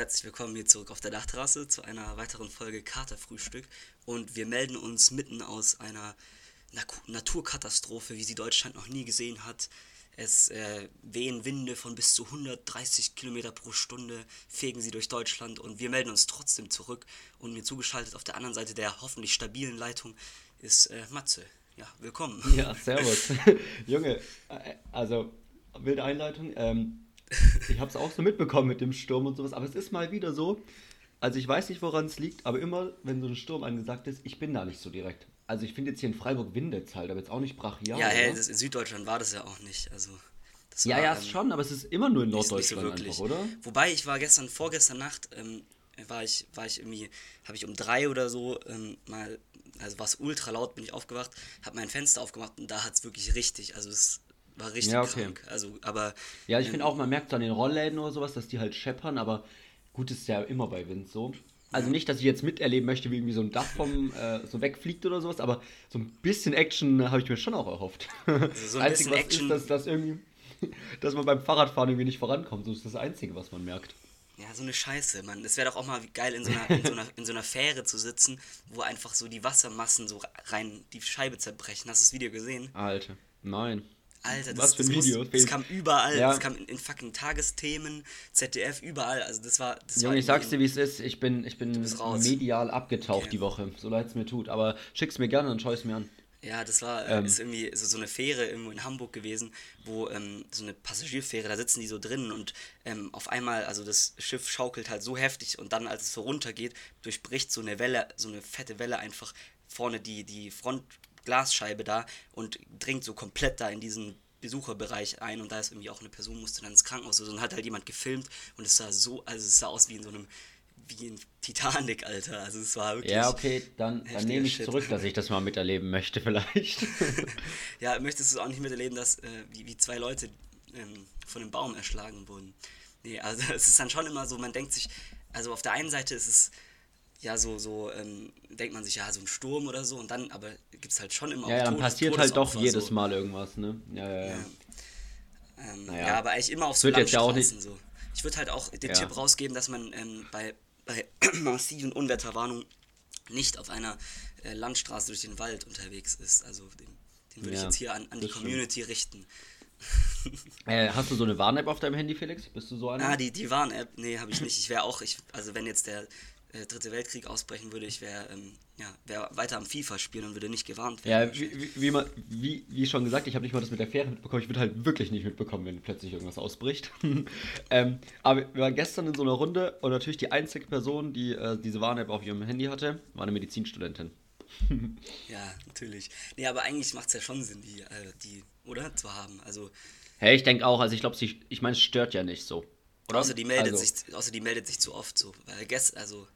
Herzlich willkommen hier zurück auf der Dachterrasse zu einer weiteren Folge Katerfrühstück. Und wir melden uns mitten aus einer Na Naturkatastrophe, wie sie Deutschland noch nie gesehen hat. Es äh, wehen Winde von bis zu 130 Kilometer pro Stunde, fegen sie durch Deutschland und wir melden uns trotzdem zurück. Und mir zugeschaltet auf der anderen Seite der hoffentlich stabilen Leitung ist äh, Matze. Ja, willkommen. Ja, servus. Junge, äh, also wilde Einleitung. Ähm, ich habe es auch so mitbekommen mit dem Sturm und sowas, aber es ist mal wieder so, also ich weiß nicht, woran es liegt, aber immer, wenn so ein Sturm angesagt ist, ich bin da nicht so direkt. Also ich finde jetzt hier in Freiburg windet es halt, aber jetzt auch nicht brachial. Ja, hey, in Süddeutschland war das ja auch nicht. Also, ja, war, ja, ähm, schon, aber es ist immer nur in Norddeutschland so einfach, oder? Wobei, ich war gestern, vorgestern Nacht, ähm, war ich, war ich irgendwie, habe ich um drei oder so ähm, mal, also war es ultra laut, bin ich aufgewacht, habe mein Fenster aufgemacht und da hat es wirklich richtig, also es war richtig ja, okay. krank. Also, aber, ja, ich ähm, finde auch, man merkt an den Rollläden oder sowas, dass die halt scheppern, aber gut ist ja immer bei Wind so. Also nicht, dass ich jetzt miterleben möchte, wie irgendwie so ein Dach vom äh, so wegfliegt oder sowas, aber so ein bisschen Action habe ich mir schon auch erhofft. Also so ein Einzige, was Action. ist, dass, dass irgendwie, dass man beim Fahrradfahren irgendwie nicht vorankommt. So ist das Einzige, was man merkt. Ja, so eine Scheiße, Mann. Es wäre doch auch mal geil, in so, einer, in, so einer, in so einer Fähre zu sitzen, wo einfach so die Wassermassen so rein die Scheibe zerbrechen. Hast du das Video gesehen? Alter, nein. Alter, das, Was für ein Video. Muss, das kam überall. Ja. Das kam in, in, fucking Tagesthemen, ZDF, überall. Also das war. Das Junge, war ich sag's dir, wie es ist. Ich bin, ich bin medial abgetaucht okay. die Woche. So leid es mir tut. Aber schick's mir gerne und schau es mir an. Ja, das war ähm. ist irgendwie so, so eine Fähre irgendwo in Hamburg gewesen, wo ähm, so eine Passagierfähre, da sitzen die so drin und ähm, auf einmal, also das Schiff schaukelt halt so heftig und dann, als es so runtergeht, durchbricht so eine Welle, so eine fette Welle einfach vorne die, die Front Glasscheibe da und dringt so komplett da in diesen Besucherbereich ein und da ist irgendwie auch eine Person, musste dann ins Krankenhaus und hat halt jemand gefilmt und es sah so, also es sah aus wie in so einem, wie in Titanic, Alter. Also es war wirklich. Ja, okay, dann, dann nehme ich Shit. zurück, dass ich das mal miterleben möchte, vielleicht. ja, möchtest du auch nicht miterleben, dass äh, wie, wie zwei Leute ähm, von einem Baum erschlagen wurden? Nee, also es ist dann schon immer so, man denkt sich, also auf der einen Seite ist es ja, so, so ähm, denkt man sich, ja, so ein Sturm oder so und dann, aber gibt es halt schon immer Ja, ja dann Todes passiert halt doch jedes so. Mal irgendwas, ne? Ja, ja, ja. Ja, ähm, naja. ja aber eigentlich immer auf so Wird jetzt ja auch nicht so. Ich würde halt auch den. Tipp rausgeben, dass man ähm, bei, bei massiven Unwetterwarnungen nicht auf einer äh, Landstraße durch den Wald unterwegs ist. Also den, den würde ich jetzt hier an, an die Community stimmt. richten. äh, hast du so eine Warn-App auf deinem Handy, Felix? Bist du so einer? Ah, die, die Warn-App, nee, habe ich nicht. Ich wäre auch, ich, also wenn jetzt der äh, Dritte Weltkrieg ausbrechen würde, ich wäre ähm, ja, wär weiter am FIFA spielen und würde nicht gewarnt werden. Ja, wie, wie, wie, man, wie, wie schon gesagt, ich habe nicht mal das mit der Fähre mitbekommen. Ich würde halt wirklich nicht mitbekommen, wenn plötzlich irgendwas ausbricht. ähm, aber wir waren gestern in so einer Runde und natürlich die einzige Person, die äh, diese Warn-App auf ihrem Handy hatte, war eine Medizinstudentin. ja, natürlich. Nee, aber eigentlich macht es ja schon Sinn, die, äh, die, oder? Zu haben. Also. Hey, ich denke auch, also ich glaube, ich meine, es stört ja nicht so. Oder? Außer die meldet also. sich, außer die meldet sich zu oft so. Weil gestern, also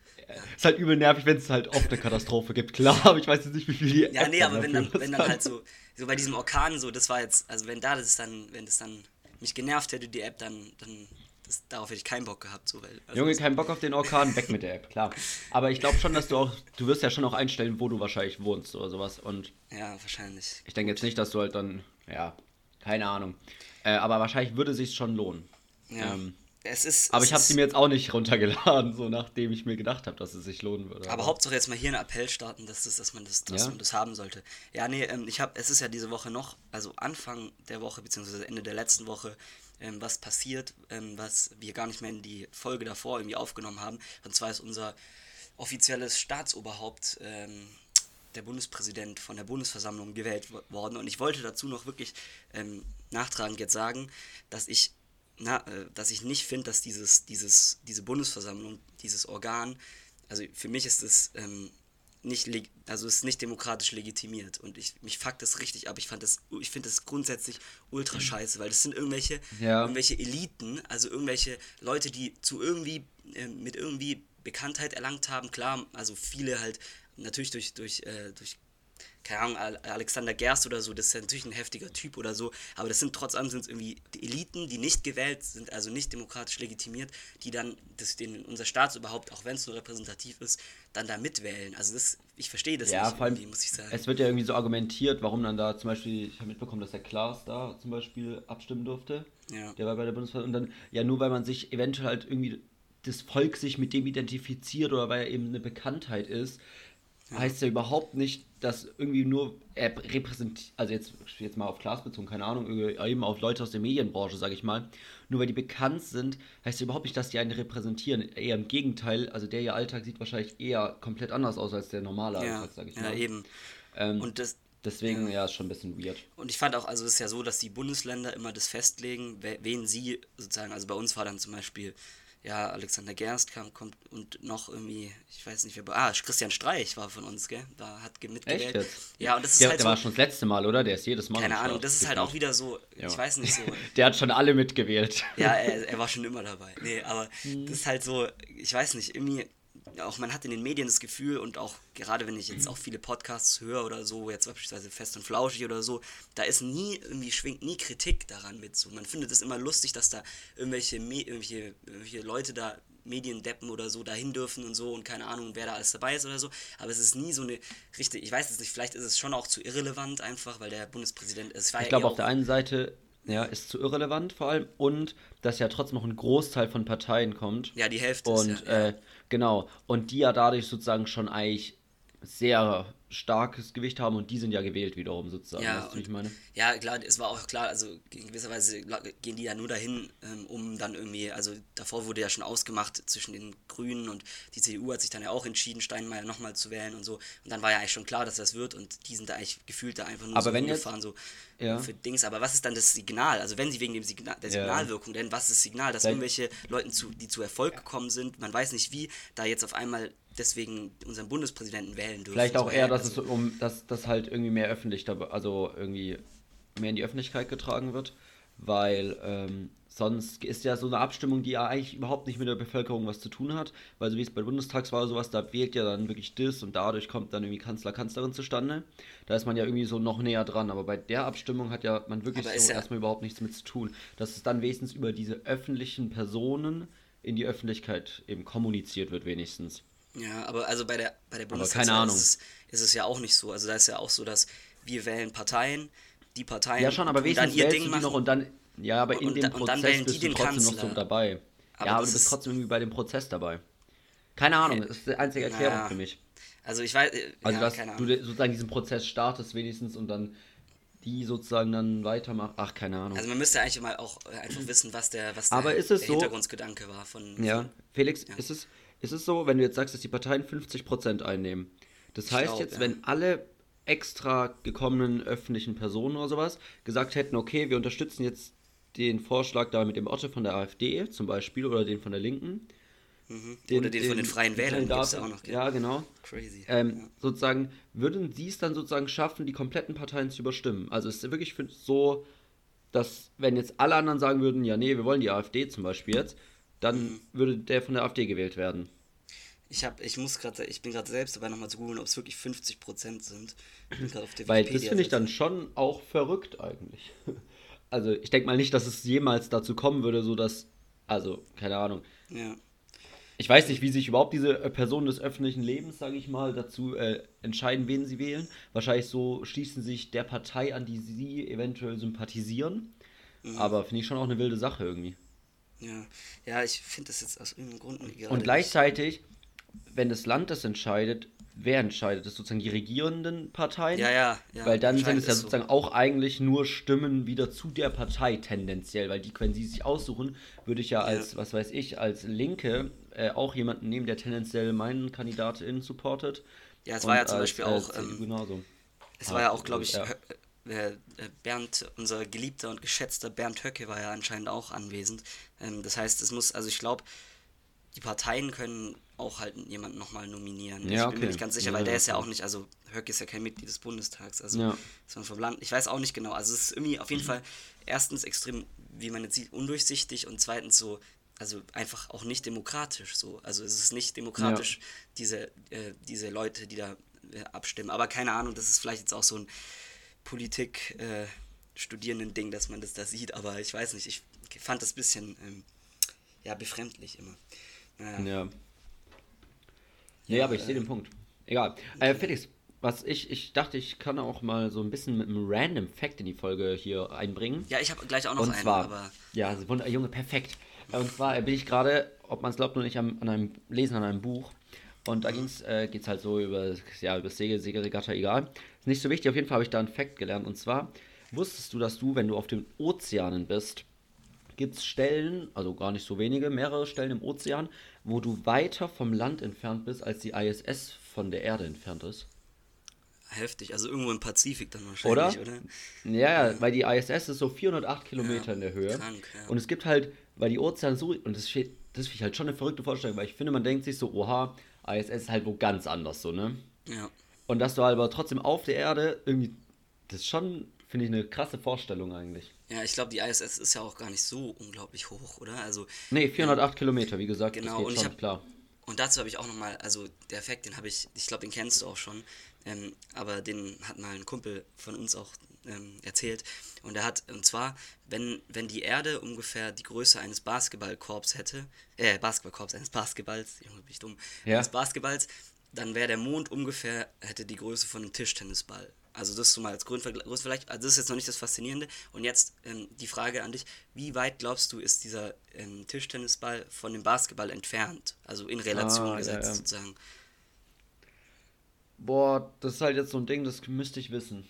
ist halt übel nervig, wenn es halt oft eine Katastrophe gibt, klar, aber ich weiß jetzt nicht, wie viel die Ja, App nee, aber wenn dann, wenn dann halt so, so bei diesem Orkan so, das war jetzt, also wenn da das dann, wenn das dann mich genervt hätte, die App, dann, dann das, darauf hätte ich keinen Bock gehabt. So, weil, also Junge, keinen Bock auf den Orkan, weg mit der App, klar. Aber ich glaube schon, dass du auch, du wirst ja schon auch einstellen, wo du wahrscheinlich wohnst oder sowas. Und ja, wahrscheinlich. Ich denke jetzt nicht, dass du halt dann, ja, keine Ahnung. Äh, aber wahrscheinlich würde es sich schon lohnen. Ja. Ähm, es ist, aber es ich habe sie mir jetzt auch nicht runtergeladen, so nachdem ich mir gedacht habe, dass es sich lohnen würde. Aber, aber Hauptsache jetzt mal hier einen Appell starten, dass, das, dass, man, das, dass ja? man das haben sollte. Ja, nee, ähm, ich habe, es ist ja diese Woche noch, also Anfang der Woche, beziehungsweise Ende der letzten Woche, ähm, was passiert, ähm, was wir gar nicht mehr in die Folge davor irgendwie aufgenommen haben. Und zwar ist unser offizielles Staatsoberhaupt, der Bundespräsident von der Bundesversammlung gewählt worden. Und ich wollte dazu noch wirklich ähm, nachtragend jetzt sagen, dass ich na, äh, dass ich nicht finde, dass dieses, dieses, diese Bundesversammlung, dieses Organ, also für mich ist es ähm, nicht, also ist nicht demokratisch legitimiert und ich mich fuckt das richtig ab. Ich fand das, ich finde das grundsätzlich ultra scheiße, weil das sind irgendwelche, ja. irgendwelche Eliten, also irgendwelche Leute, die zu irgendwie äh, mit irgendwie Bekanntheit erlangt haben. Klar, also viele halt natürlich durch durch äh, durch keine Ahnung, Alexander Gerst oder so, das ist ja natürlich ein heftiger Typ oder so, aber das sind trotz allem sind irgendwie die Eliten, die nicht gewählt sind, also nicht demokratisch legitimiert, die dann das, den, unser Staatsoberhaupt, auch wenn es nur repräsentativ ist, dann da mitwählen. Also das, ich verstehe das ja, nicht, vor allem, muss ich sagen. Es wird ja irgendwie so argumentiert, warum dann da zum Beispiel, ich habe mitbekommen, dass der Klaas da zum Beispiel abstimmen durfte. Ja. Der war bei der Bundesversammlung. Und dann, ja, nur weil man sich eventuell halt irgendwie das Volk sich mit dem identifiziert oder weil er eben eine Bekanntheit ist. Heißt ja überhaupt nicht, dass irgendwie nur er repräsentiert, also jetzt, jetzt mal auf Klaas bezogen, keine Ahnung, eben auf Leute aus der Medienbranche, sage ich mal, nur weil die bekannt sind, heißt ja überhaupt nicht, dass die einen repräsentieren. Eher im Gegenteil, also der ihr Alltag sieht wahrscheinlich eher komplett anders aus als der normale ja. Alltag, sage ich ja, mal. Ja, eben. Ähm, und das, Deswegen, ja. ja, ist schon ein bisschen weird. Und ich fand auch, also es ist ja so, dass die Bundesländer immer das festlegen, wen sie sozusagen, also bei uns war dann zum Beispiel, ja, Alexander Gerst kam, kommt und noch irgendwie, ich weiß nicht, wer, ah, Christian Streich war von uns, gell, war, hat mitgewählt. Echt Ja, und das ist der, halt Der so, war schon das letzte Mal, oder? Der ist jedes Mal. Keine Ahnung, das ist halt auch wieder so, ja. ich weiß nicht so. der hat schon alle mitgewählt. Ja, er, er war schon immer dabei. Nee, aber hm. das ist halt so, ich weiß nicht, irgendwie auch man hat in den Medien das Gefühl und auch gerade wenn ich jetzt auch viele Podcasts höre oder so, jetzt beispielsweise Fest und Flauschig oder so, da ist nie irgendwie schwingt nie Kritik daran mit so. Man findet es immer lustig, dass da irgendwelche, irgendwelche, irgendwelche Leute da Mediendeppen oder so dahin dürfen und so und keine Ahnung, wer da alles dabei ist oder so. Aber es ist nie so eine richtig, ich weiß es nicht, vielleicht ist es schon auch zu irrelevant einfach, weil der Bundespräsident ist. Ich glaube, auf der einen Seite ja, ist zu irrelevant vor allem und dass ja trotzdem noch ein Großteil von Parteien kommt. Ja, die Hälfte und, ist ja, äh, Genau, und die ja dadurch sozusagen schon eigentlich sehr starkes Gewicht haben und die sind ja gewählt wiederum sozusagen. Ja, weißt du, ich meine? ja klar, es war auch klar, also in gewisser Weise gehen die ja nur dahin, ähm, um dann irgendwie, also davor wurde ja schon ausgemacht zwischen den Grünen und die CDU hat sich dann ja auch entschieden, Steinmeier nochmal zu wählen und so. Und dann war ja eigentlich schon klar, dass das wird und die sind da eigentlich gefühlt da einfach nur Aber so wenn rumgefahren, so ja. für Dings. Aber was ist dann das Signal? Also wenn sie wegen dem Signal, der Signalwirkung, denn was ist das Signal, dass irgendwelche Leute, zu, die zu Erfolg gekommen sind, man weiß nicht wie, da jetzt auf einmal deswegen unseren Bundespräsidenten wählen dürfen. Vielleicht auch eher, dass also, es um dass das halt irgendwie mehr öffentlich, also irgendwie mehr in die Öffentlichkeit getragen wird, weil ähm, sonst ist ja so eine Abstimmung, die ja eigentlich überhaupt nicht mit der Bevölkerung was zu tun hat, weil so wie es bei der Bundestagswahl sowas, da wählt ja dann wirklich das und dadurch kommt dann irgendwie Kanzler, Kanzlerin zustande. Da ist man ja irgendwie so noch näher dran, aber bei der Abstimmung hat ja man wirklich so ja erstmal überhaupt nichts mit zu tun. Dass es dann wenigstens über diese öffentlichen Personen in die Öffentlichkeit eben kommuniziert wird wenigstens. Ja, aber also bei der, bei der Bundestagswahl ist es, ist es ja auch nicht so. Also da ist ja auch so, dass wir wählen Parteien, die Parteien ja, schon, aber dann ihr Ding machen. Noch und dann, ja, aber in und, dem und Prozess bist du trotzdem Kanzler. noch so dabei. Aber ja, aber du bist trotzdem irgendwie bei dem Prozess dabei. Keine Ahnung, das ist die einzige Erklärung ja. für mich. Also ich weiß, äh, also ja, dass du sozusagen diesen Prozess startest wenigstens und dann die sozusagen dann weitermachen. Ach, keine Ahnung. Also man müsste eigentlich mal auch einfach wissen, was der, was der, der so, Hintergrundgedanke war von. Ja, Felix, ja. ist es ist es so, wenn du jetzt sagst, dass die Parteien 50% einnehmen. Das ich heißt glaub, jetzt, ja. wenn alle extra gekommenen öffentlichen Personen oder sowas gesagt hätten, okay, wir unterstützen jetzt den Vorschlag da mit dem Otto von der AfD zum Beispiel oder den von der Linken. Mhm. Den, oder den, den, von den Freien Wählern gibt es auch noch. Ja, genau. Crazy. Ähm, ja. Sozusagen, würden sie es dann sozusagen schaffen, die kompletten Parteien zu überstimmen? Also es ist wirklich so, dass wenn jetzt alle anderen sagen würden, ja nee, wir wollen die AfD zum Beispiel jetzt, dann mhm. würde der von der AfD gewählt werden. Ich habe, ich muss gerade, ich bin gerade selbst dabei nochmal zu googeln, ob es wirklich 50 Prozent sind. Weil das finde ich dann schon auch verrückt eigentlich. Also ich denke mal nicht, dass es jemals dazu kommen würde, so dass, also keine Ahnung. Ja. Ich weiß nicht, wie sich überhaupt diese äh, Personen des öffentlichen Lebens, sage ich mal, dazu äh, entscheiden, wen sie wählen. Wahrscheinlich so schließen sich der Partei an, die sie eventuell sympathisieren. Mhm. Aber finde ich schon auch eine wilde Sache irgendwie. Ja, ja ich finde das jetzt aus irgendeinem Grund nicht Und gleichzeitig, wenn das Land das entscheidet, wer entscheidet? Das sozusagen die regierenden Parteien? Ja, ja. ja weil dann sind es ja sozusagen so. auch eigentlich nur Stimmen wieder zu der Partei tendenziell, weil die, wenn sie sich aussuchen, würde ich ja als, ja. was weiß ich, als Linke äh, auch jemanden nehmen, der tendenziell meinen KandidatInnen supportet. Ja, es war ja zum als, Beispiel auch. Ähm, genauso. Es war ja auch, glaube ich, ja. Äh, Bernd, unser geliebter und geschätzter Bernd Höcke war ja anscheinend auch anwesend. Ähm, das heißt, es muss, also ich glaube, die Parteien können auch halt jemanden nochmal nominieren. Ja, ich bin mir nicht ganz sicher, ja, weil der ist ja auch nicht, also Höcke ist ja kein Mitglied des Bundestags, also ja. man vom Land. Ich weiß auch nicht genau. Also es ist irgendwie auf jeden Fall erstens extrem, wie man jetzt sieht, undurchsichtig und zweitens so, also einfach auch nicht demokratisch so. Also es ist nicht demokratisch, ja. diese, äh, diese Leute, die da äh, abstimmen. Aber keine Ahnung, das ist vielleicht jetzt auch so ein Politik äh, Studierenden-Ding, dass man das da sieht, aber ich weiß nicht, ich fand das ein bisschen ähm, ja, befremdlich immer. Naja. Ja. Ja, ja aber ich sehe den Punkt. Egal. Äh, Felix, was ich, ich dachte, ich kann auch mal so ein bisschen mit einem random Fact in die Folge hier einbringen. Ja, ich habe gleich auch noch Und einen, zwar, aber. Ja, Junge, perfekt. Und zwar bin ich gerade, ob man es glaubt oder nicht, am, an einem Lesen an einem Buch. Und da äh, geht es halt so über, ja, über Segel, Segelregatta, egal. Ist nicht so wichtig, auf jeden Fall habe ich da einen Fact gelernt. Und zwar, wusstest du, dass du, wenn du auf den Ozeanen bist, gibt es Stellen, also gar nicht so wenige, mehrere Stellen im Ozean, wo du weiter vom Land entfernt bist, als die ISS von der Erde entfernt ist? Heftig, also irgendwo im Pazifik dann wahrscheinlich, oder? oder? Ja, ja, weil die ISS ist so 408 Kilometer ja, in der Höhe. Krank, ja. Und es gibt halt, weil die Ozeane so, und das, steht, das finde ich halt schon eine verrückte Vorstellung, weil ich finde, man denkt sich so, oha, ISS ist halt wo ganz anders so, ne? Ja. Und dass du aber trotzdem auf der Erde irgendwie, das ist schon, finde ich, eine krasse Vorstellung eigentlich. Ja, ich glaube, die ISS ist ja auch gar nicht so unglaublich hoch, oder? Also, nee, 408 ähm, Kilometer, wie gesagt, genau, das geht und schon, hab, klar. Und dazu habe ich auch nochmal, also der Effekt, den habe ich, ich glaube, den kennst du auch schon, ähm, aber den hat mal ein Kumpel von uns auch ähm, erzählt. Und er hat, und zwar, wenn, wenn die Erde ungefähr die Größe eines Basketballkorbs hätte, äh, Basketballkorbs, eines Basketballs, Junge, bin ich dumm, ja. eines Basketballs, dann wäre der Mond ungefähr, hätte die Größe von einem Tischtennisball. Also das so mal als Größenvergleich. Also das ist jetzt noch nicht das Faszinierende. Und jetzt ähm, die Frage an dich, wie weit glaubst du, ist dieser ähm, Tischtennisball von dem Basketball entfernt? Also in Relation ah, gesetzt ja, ja. sozusagen. Boah, das ist halt jetzt so ein Ding, das müsste ich wissen.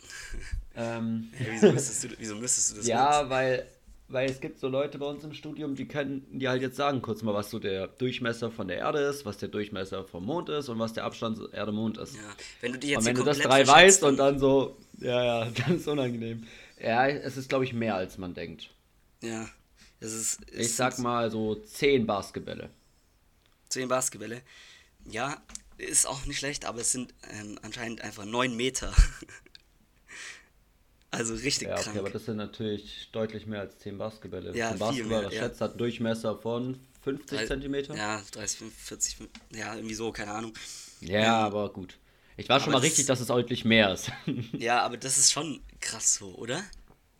ähm, ja, wieso, müsstest du, wieso müsstest du das Ja, wissen? weil, weil es gibt so Leute bei uns im Studium, die können dir halt jetzt sagen, kurz mal, was so der Durchmesser von der Erde ist, was der Durchmesser vom Mond ist und was der Abstand Erde-Mond ist. Ja, wenn du die jetzt und wenn du das drei weißt und dann so, ja, ja, ganz unangenehm. Ja, es ist, glaube ich, mehr als man denkt. Ja, es ist. Es ich sag mal so zehn Basketbälle. Zehn Basketbälle. Ja, ist auch nicht schlecht, aber es sind ähm, anscheinend einfach 9 Meter. also richtig ja, okay, krank. aber das sind natürlich deutlich mehr als 10 Basketbälle. Ja, ein Basketball, mehr, das ja. hat Durchmesser von 50 cm. Ja, 30, 40, ja, irgendwie so, keine Ahnung. Ja, ähm, aber gut. Ich war schon mal richtig, dass es deutlich mehr ist. ja, aber das ist schon krass so, oder?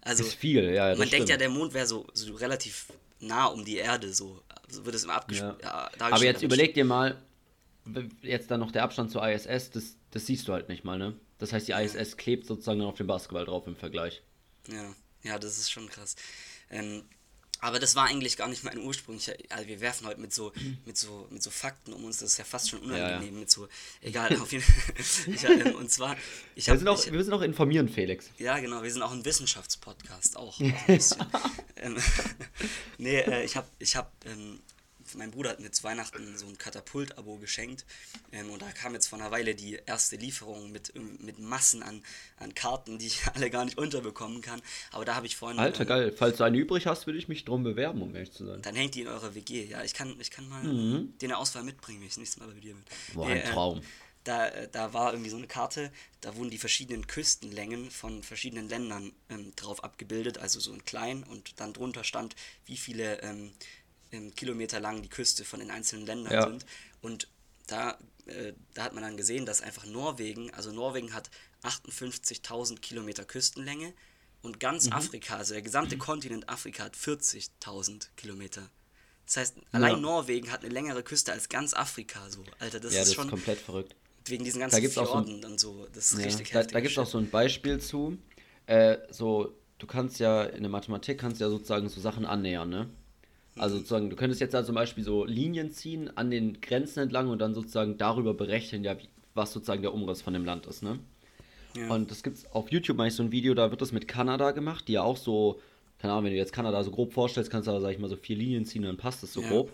Also, ist viel, ja. man stimmt. denkt ja, der Mond wäre so, so relativ nah um die Erde, so, so wird es immer abgespielt. Ja. Ja, aber jetzt überleg dir mal, jetzt dann noch der Abstand zur ISS, das, das siehst du halt nicht mal, ne? Das heißt, die ISS klebt sozusagen dann auf dem Basketball drauf im Vergleich. Ja, ja, das ist schon krass. Ähm, aber das war eigentlich gar nicht mein Ursprung. Also wir werfen heute mit so, mit so, mit so Fakten um uns, das ist ja fast schon unangenehm ja, ja. mit so, egal, auf jeden Fall. ich, ähm, und zwar, ich hab, wir, sind auch, ich, wir auch informieren, Felix. Ja, genau, wir sind auch ein Wissenschaftspodcast, auch, auch ein ähm, nee, äh, ich habe ich hab, ähm, mein Bruder hat mir zu Weihnachten so ein Katapult-Abo geschenkt ähm, und da kam jetzt vor einer Weile die erste Lieferung mit, mit Massen an, an Karten, die ich alle gar nicht unterbekommen kann. Aber da habe ich vorhin. Alter, ähm, geil. Falls du eine übrig hast, würde ich mich drum bewerben, um ehrlich zu sein. Dann hängt die in eurer WG. Ja, ich kann, ich kann mal mhm. den Auswahl mitbringen, wenn ich das nächste Mal bei dir bin. Boah, ein äh, Traum. Da, äh, da war irgendwie so eine Karte, da wurden die verschiedenen Küstenlängen von verschiedenen Ländern ähm, drauf abgebildet, also so in klein und dann drunter stand, wie viele ähm, ähm, Kilometer lang die Küste von den einzelnen Ländern ja. sind. Und da, äh, da hat man dann gesehen, dass einfach Norwegen, also Norwegen hat 58.000 Kilometer Küstenlänge und ganz mhm. Afrika, also der gesamte Kontinent Afrika hat 40.000 Kilometer. Das heißt, allein ja. Norwegen hat eine längere Küste als ganz Afrika. So, Alter, das ja, ist das schon ist komplett verrückt. Wegen diesen ganzen da Fjorden so und so. Das ist ja, richtig Da, da gibt es auch so ein Beispiel zu. Äh, so, du kannst ja in der Mathematik kannst ja sozusagen so Sachen annähern, ne? Also sozusagen, du könntest jetzt da zum Beispiel so Linien ziehen an den Grenzen entlang und dann sozusagen darüber berechnen, ja, was sozusagen der Umriss von dem Land ist, ne? Ja. Und das gibt's auf YouTube mal so ein Video, da wird das mit Kanada gemacht, die ja auch so, keine Ahnung, wenn du jetzt Kanada so grob vorstellst, kannst du da, sag ich mal, so vier Linien ziehen, dann passt das so ja. grob.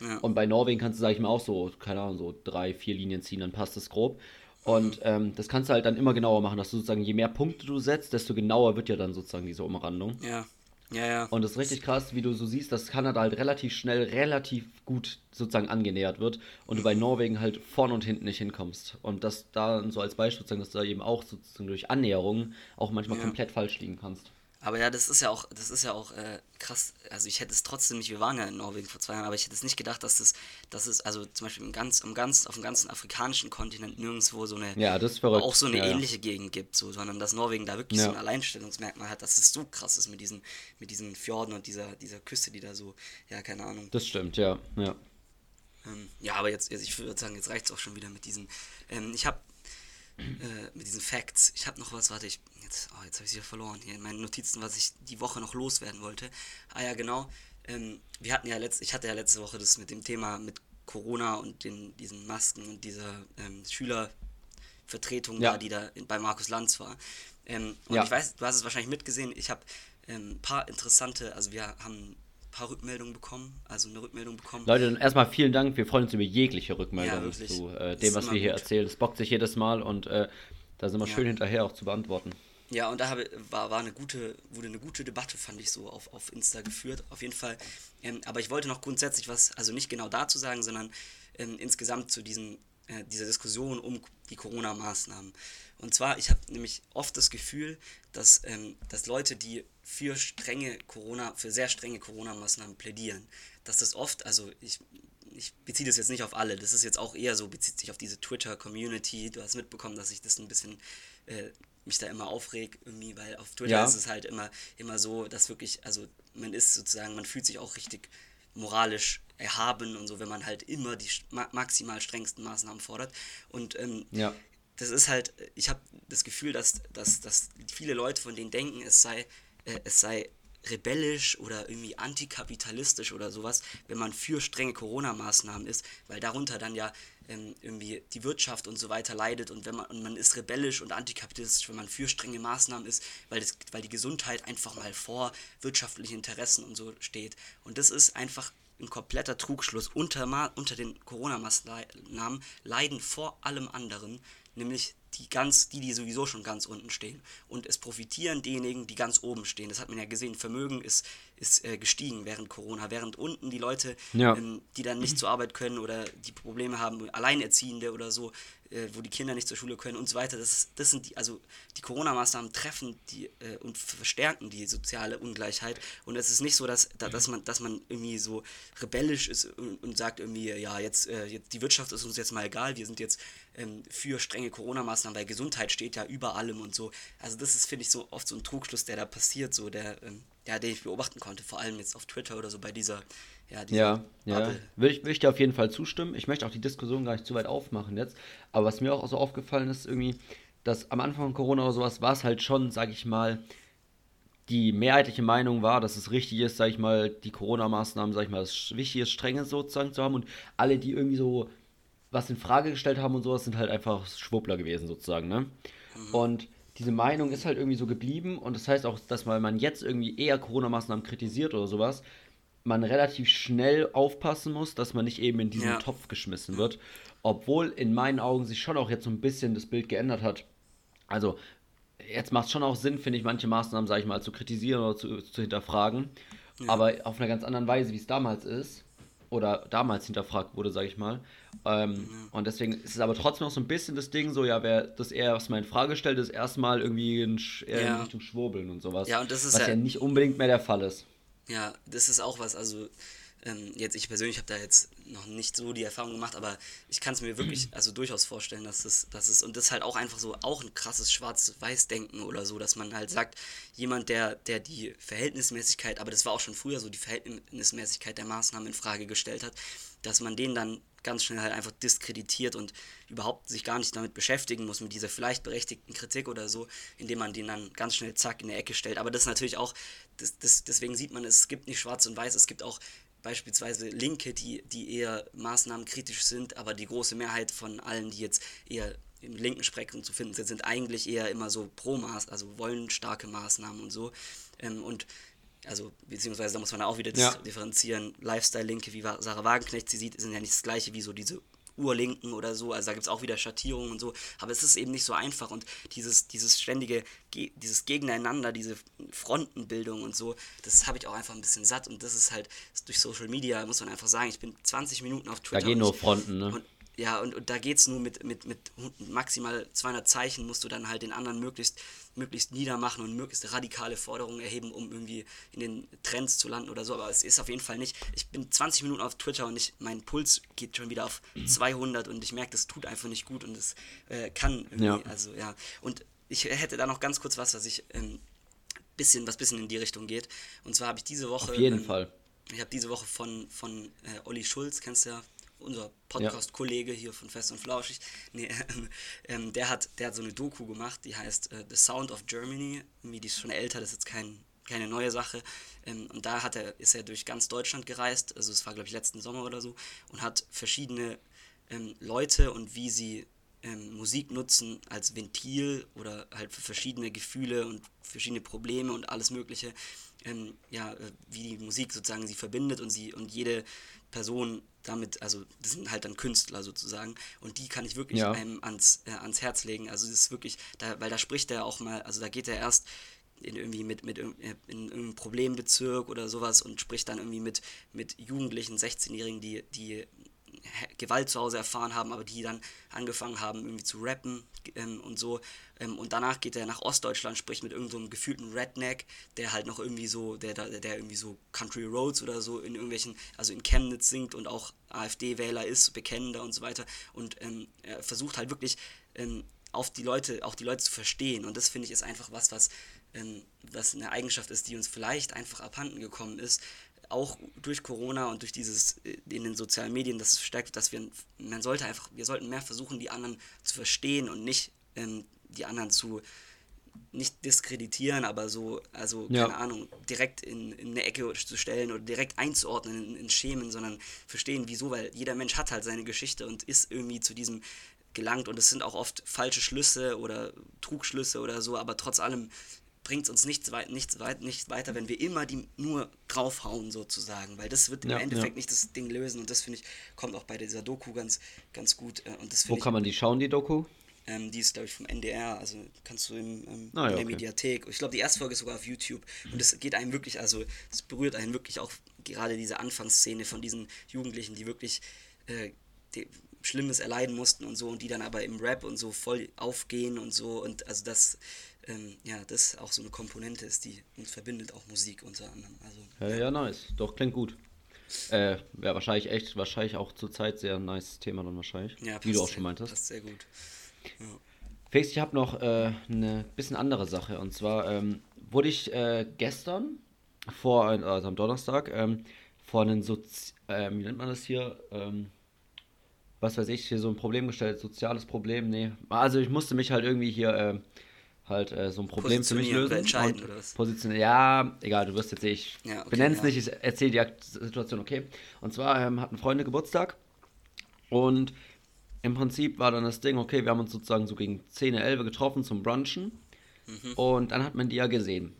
Ja. Und bei Norwegen kannst du, sag ich mal, auch so, keine Ahnung, so drei, vier Linien ziehen, dann passt das grob. Und ähm, das kannst du halt dann immer genauer machen, dass du sozusagen, je mehr Punkte du setzt, desto genauer wird ja dann sozusagen diese Umrandung. Ja. Ja, ja. Und es ist richtig krass, wie du so siehst, dass Kanada halt relativ schnell, relativ gut sozusagen angenähert wird und du bei Norwegen halt vorn und hinten nicht hinkommst. Und das da so als Beispiel sozusagen, dass du da eben auch sozusagen durch Annäherung auch manchmal ja. komplett falsch liegen kannst. Aber ja, das ist ja auch, das ist ja auch äh, krass. Also ich hätte es trotzdem nicht, wir waren ja in Norwegen vor zwei Jahren, aber ich hätte es nicht gedacht, dass das, dass es, also zum Beispiel im ganz, im ganz, auf dem ganzen afrikanischen Kontinent nirgendwo so eine, ja, das ist verrückt. auch so eine ja, ähnliche ja. Gegend gibt, so, sondern dass Norwegen da wirklich so ein Alleinstellungsmerkmal hat, dass es so krass ist mit diesen, mit diesen Fjorden und dieser, dieser Küste, die da so, ja, keine Ahnung. Das stimmt, ja, ja. Ähm, ja, aber jetzt, jetzt ich würde sagen, jetzt reicht es auch schon wieder mit diesen. Ähm, ich habe äh, mit diesen Facts. Ich habe noch was, warte, ich, jetzt, oh, jetzt habe ich wieder verloren hier in meinen Notizen, was ich die Woche noch loswerden wollte. Ah ja, genau. ähm, wir hatten ja letzt, ich hatte ja letzte Woche das mit dem Thema mit Corona und den, diesen Masken und dieser ähm, Schülervertretung ja. da, die da in, bei Markus Lanz war. Ähm, und ja. ich weiß, du hast es wahrscheinlich mitgesehen, ich habe ein ähm, paar interessante, also wir haben paar Rückmeldungen bekommen, also eine Rückmeldung bekommen. Leute, dann erstmal vielen Dank, wir freuen uns über jegliche Rückmeldung ja, zu äh, dem, was wir hier gut. erzählen. Es bockt sich jedes Mal und äh, da sind wir ja. schön hinterher auch zu beantworten. Ja, und da habe, war, war eine gute, wurde eine gute Debatte, fand ich so, auf, auf Insta geführt, auf jeden Fall. Ähm, aber ich wollte noch grundsätzlich was, also nicht genau dazu sagen, sondern ähm, insgesamt zu diesem, äh, dieser Diskussion um die Corona-Maßnahmen. Und zwar, ich habe nämlich oft das Gefühl, dass, ähm, dass Leute, die für strenge Corona, für sehr strenge Corona-Maßnahmen plädieren, dass das oft, also ich, ich beziehe das jetzt nicht auf alle, das ist jetzt auch eher so, bezieht sich auf diese Twitter-Community. Du hast mitbekommen, dass ich das ein bisschen äh, mich da immer aufreg, irgendwie, weil auf Twitter ja. ist es halt immer, immer so, dass wirklich, also man ist sozusagen, man fühlt sich auch richtig moralisch erhaben und so, wenn man halt immer die maximal strengsten Maßnahmen fordert. Und ähm, ja. das ist halt, ich habe das Gefühl, dass, dass, dass viele Leute von denen denken, es sei, äh, es sei rebellisch oder irgendwie antikapitalistisch oder sowas, wenn man für strenge Corona-Maßnahmen ist, weil darunter dann ja ähm, irgendwie die Wirtschaft und so weiter leidet und wenn man und man ist rebellisch und antikapitalistisch, wenn man für strenge Maßnahmen ist, weil das, weil die Gesundheit einfach mal vor wirtschaftlichen Interessen und so steht. Und das ist einfach ein kompletter Trugschluss. Unter, unter den Corona-Maßnahmen leiden vor allem anderen, nämlich die ganz, die, die sowieso schon ganz unten stehen. Und es profitieren diejenigen, die ganz oben stehen. Das hat man ja gesehen. Vermögen ist, ist äh, gestiegen während Corona, während unten die Leute, ja. ähm, die dann nicht zur Arbeit können oder die Probleme haben, Alleinerziehende oder so, äh, wo die Kinder nicht zur Schule können und so weiter. Das, das sind die, also die Corona-Maßnahmen treffen die äh, und verstärken die soziale Ungleichheit. Und es ist nicht so, dass, da, dass, man, dass man irgendwie so rebellisch ist und, und sagt irgendwie, ja, jetzt, äh, jetzt die Wirtschaft ist uns jetzt mal egal, wir sind jetzt ähm, für strenge Corona-Maßnahmen, weil Gesundheit steht ja über allem und so. Also das ist, finde ich, so oft so ein Trugschluss, der da passiert, so der, ähm, ja, den ich beobachten konnte, vor allem jetzt auf Twitter oder so bei dieser ja, ja, ja. Würde ich, würde ich dir auf jeden Fall zustimmen. Ich möchte auch die Diskussion gar nicht zu weit aufmachen jetzt. Aber was mir auch so aufgefallen ist, irgendwie, dass am Anfang von Corona oder sowas war es halt schon, sag ich mal, die mehrheitliche Meinung war, dass es richtig ist, sag ich mal, die Corona-Maßnahmen, sag ich mal, das Wichtige, Strenge sozusagen zu haben. Und alle, die irgendwie so was in Frage gestellt haben und sowas, sind halt einfach Schwuppler gewesen sozusagen, ne? Mhm. Und diese Meinung ist halt irgendwie so geblieben und das heißt auch, dass man jetzt irgendwie eher Corona-Maßnahmen kritisiert oder sowas, man relativ schnell aufpassen muss, dass man nicht eben in diesen ja. Topf geschmissen wird. Obwohl in meinen Augen sich schon auch jetzt so ein bisschen das Bild geändert hat. Also, jetzt macht es schon auch Sinn, finde ich, manche Maßnahmen, sage ich mal, zu kritisieren oder zu, zu hinterfragen. Ja. Aber auf einer ganz anderen Weise, wie es damals ist. Oder damals hinterfragt wurde, sage ich mal. Ähm, ja. Und deswegen ist es aber trotzdem noch so ein bisschen das Ding, so, ja, wer das eher erstmal in Frage stellt, ist erstmal irgendwie in, eher in Richtung Schwurbeln und sowas. Ja, und das ist was ja nicht unbedingt mehr der Fall ist. Ja, das ist auch was, also ähm, jetzt ich persönlich habe da jetzt noch nicht so die Erfahrung gemacht, aber ich kann es mir wirklich also durchaus vorstellen, dass es das ist und das ist halt auch einfach so auch ein krasses Schwarz-Weiß-Denken oder so, dass man halt sagt, jemand der der die Verhältnismäßigkeit, aber das war auch schon früher so die Verhältnismäßigkeit der Maßnahmen in Frage gestellt hat, dass man den dann ganz schnell halt einfach diskreditiert und überhaupt sich gar nicht damit beschäftigen muss, mit dieser vielleicht berechtigten Kritik oder so, indem man den dann ganz schnell zack in der Ecke stellt. Aber das ist natürlich auch, das, das, deswegen sieht man, es gibt nicht schwarz und weiß, es gibt auch beispielsweise Linke, die, die eher maßnahmenkritisch sind, aber die große Mehrheit von allen, die jetzt eher im linken Spektrum zu finden sind, sind eigentlich eher immer so pro Maß, also wollen starke Maßnahmen und so. Ähm, und also beziehungsweise da muss man auch wieder ja. differenzieren, Lifestyle-Linke, wie Sarah Wagenknecht sie sieht, sind ja nicht das gleiche wie so diese Urlinken oder so, also da gibt es auch wieder Schattierungen und so, aber es ist eben nicht so einfach und dieses, dieses ständige, dieses Gegeneinander, diese Frontenbildung und so, das habe ich auch einfach ein bisschen satt und das ist halt durch Social Media, muss man einfach sagen, ich bin 20 Minuten auf Twitter. Da gehen nur Fronten, ne? Ja, und, und da geht es nur mit, mit, mit maximal 200 Zeichen, musst du dann halt den anderen möglichst, möglichst niedermachen und möglichst radikale Forderungen erheben, um irgendwie in den Trends zu landen oder so. Aber es ist auf jeden Fall nicht. Ich bin 20 Minuten auf Twitter und ich, mein Puls geht schon wieder auf 200 und ich merke, das tut einfach nicht gut und es äh, kann irgendwie. Ja. Also, ja. Und ich hätte da noch ganz kurz was, was ich. Ähm, bisschen, was bisschen in die Richtung geht. Und zwar habe ich diese Woche. Auf jeden ähm, Fall. Ich habe diese Woche von, von äh, Olli Schulz, kennst du ja, unser Podcast-Kollege hier von Fest und Flauschig, nee, ähm, ähm, der, hat, der hat so eine Doku gemacht, die heißt äh, The Sound of Germany. Irgendwie, die ist schon älter, das ist jetzt kein keine neue Sache. Ähm, und da hat er, ist er durch ganz Deutschland gereist, also es war glaube ich letzten Sommer oder so, und hat verschiedene ähm, Leute und wie sie ähm, Musik nutzen als Ventil oder halt für verschiedene Gefühle und verschiedene Probleme und alles Mögliche, ähm, ja, äh, wie die Musik sozusagen sie verbindet und sie und jede Person damit, also das sind halt dann Künstler sozusagen und die kann ich wirklich ja. einem ans, äh, ans Herz legen. Also das ist wirklich, da, weil da spricht er auch mal, also da geht er erst in irgendwie mit, mit in, in einem Problembezirk oder sowas und spricht dann irgendwie mit, mit Jugendlichen, 16-Jährigen, die, die Gewalt zu Hause erfahren haben, aber die dann angefangen haben, irgendwie zu rappen ähm, und so. Ähm, und danach geht er nach Ostdeutschland, spricht mit irgendeinem so gefühlten Redneck, der halt noch irgendwie so, der, der, der irgendwie so Country Roads oder so in irgendwelchen, also in Chemnitz singt und auch AfD-Wähler ist, Bekennender und so weiter. Und ähm, er versucht halt wirklich ähm, auf die Leute, auch die Leute zu verstehen. Und das finde ich ist einfach was, was, ähm, was eine Eigenschaft ist, die uns vielleicht einfach abhanden gekommen ist, auch durch Corona und durch dieses äh, in den sozialen Medien, das stärkt, dass wir, man sollte einfach, wir sollten mehr versuchen, die anderen zu verstehen und nicht ähm, die anderen zu nicht diskreditieren, aber so, also ja. keine Ahnung, direkt in, in, eine Ecke zu stellen oder direkt einzuordnen in, in Schemen, sondern verstehen, wieso, weil jeder Mensch hat halt seine Geschichte und ist irgendwie zu diesem gelangt und es sind auch oft falsche Schlüsse oder Trugschlüsse oder so, aber trotz allem bringt es uns nichts, weit, nichts, weit, nichts weiter, wenn wir immer die nur draufhauen sozusagen, weil das wird im ja, Endeffekt ja. nicht das Ding lösen und das finde ich kommt auch bei dieser Doku ganz, ganz gut. Äh, und das Wo kann man die schauen, die Doku? Ähm, die ist, glaube ich, vom NDR, also kannst du im, ähm, ah, ja, in der okay. Mediathek. Ich glaube, die erste Folge ist sogar auf YouTube. Und es geht einem wirklich, also es berührt einen wirklich auch gerade diese Anfangsszene von diesen Jugendlichen, die wirklich äh, die Schlimmes erleiden mussten und so und die dann aber im Rap und so voll aufgehen und so. Und also das ähm, ja, das auch so eine Komponente ist, die uns verbindet, auch Musik unter anderem. Also, ja, ja, nice. Doch, klingt gut. Äh, wäre wahrscheinlich echt, wahrscheinlich auch zur Zeit sehr nice Thema dann wahrscheinlich. Ja, wie du auch schon meintest. Passt sehr gut. Ja. Felix, ich habe noch äh, eine bisschen andere Sache. Und zwar ähm, wurde ich äh, gestern, vor, also am Donnerstag, ähm, vor einem Sozi ähm, wie nennt man das hier? Ähm, was weiß ich, hier so ein Problem gestellt, soziales Problem, nee. Also ich musste mich halt irgendwie hier äh, halt äh, so ein Problem für mich lösen. Entscheiden, was? Positionieren. Ja, egal, du wirst jetzt, ich ja, okay, benenne es ja. nicht, ich erzähle die Situation, okay. Und zwar ähm, hatten Freunde Geburtstag und im Prinzip war dann das Ding, okay, wir haben uns sozusagen so gegen 10, 11 getroffen zum Brunchen mhm. und dann hat man die ja gesehen.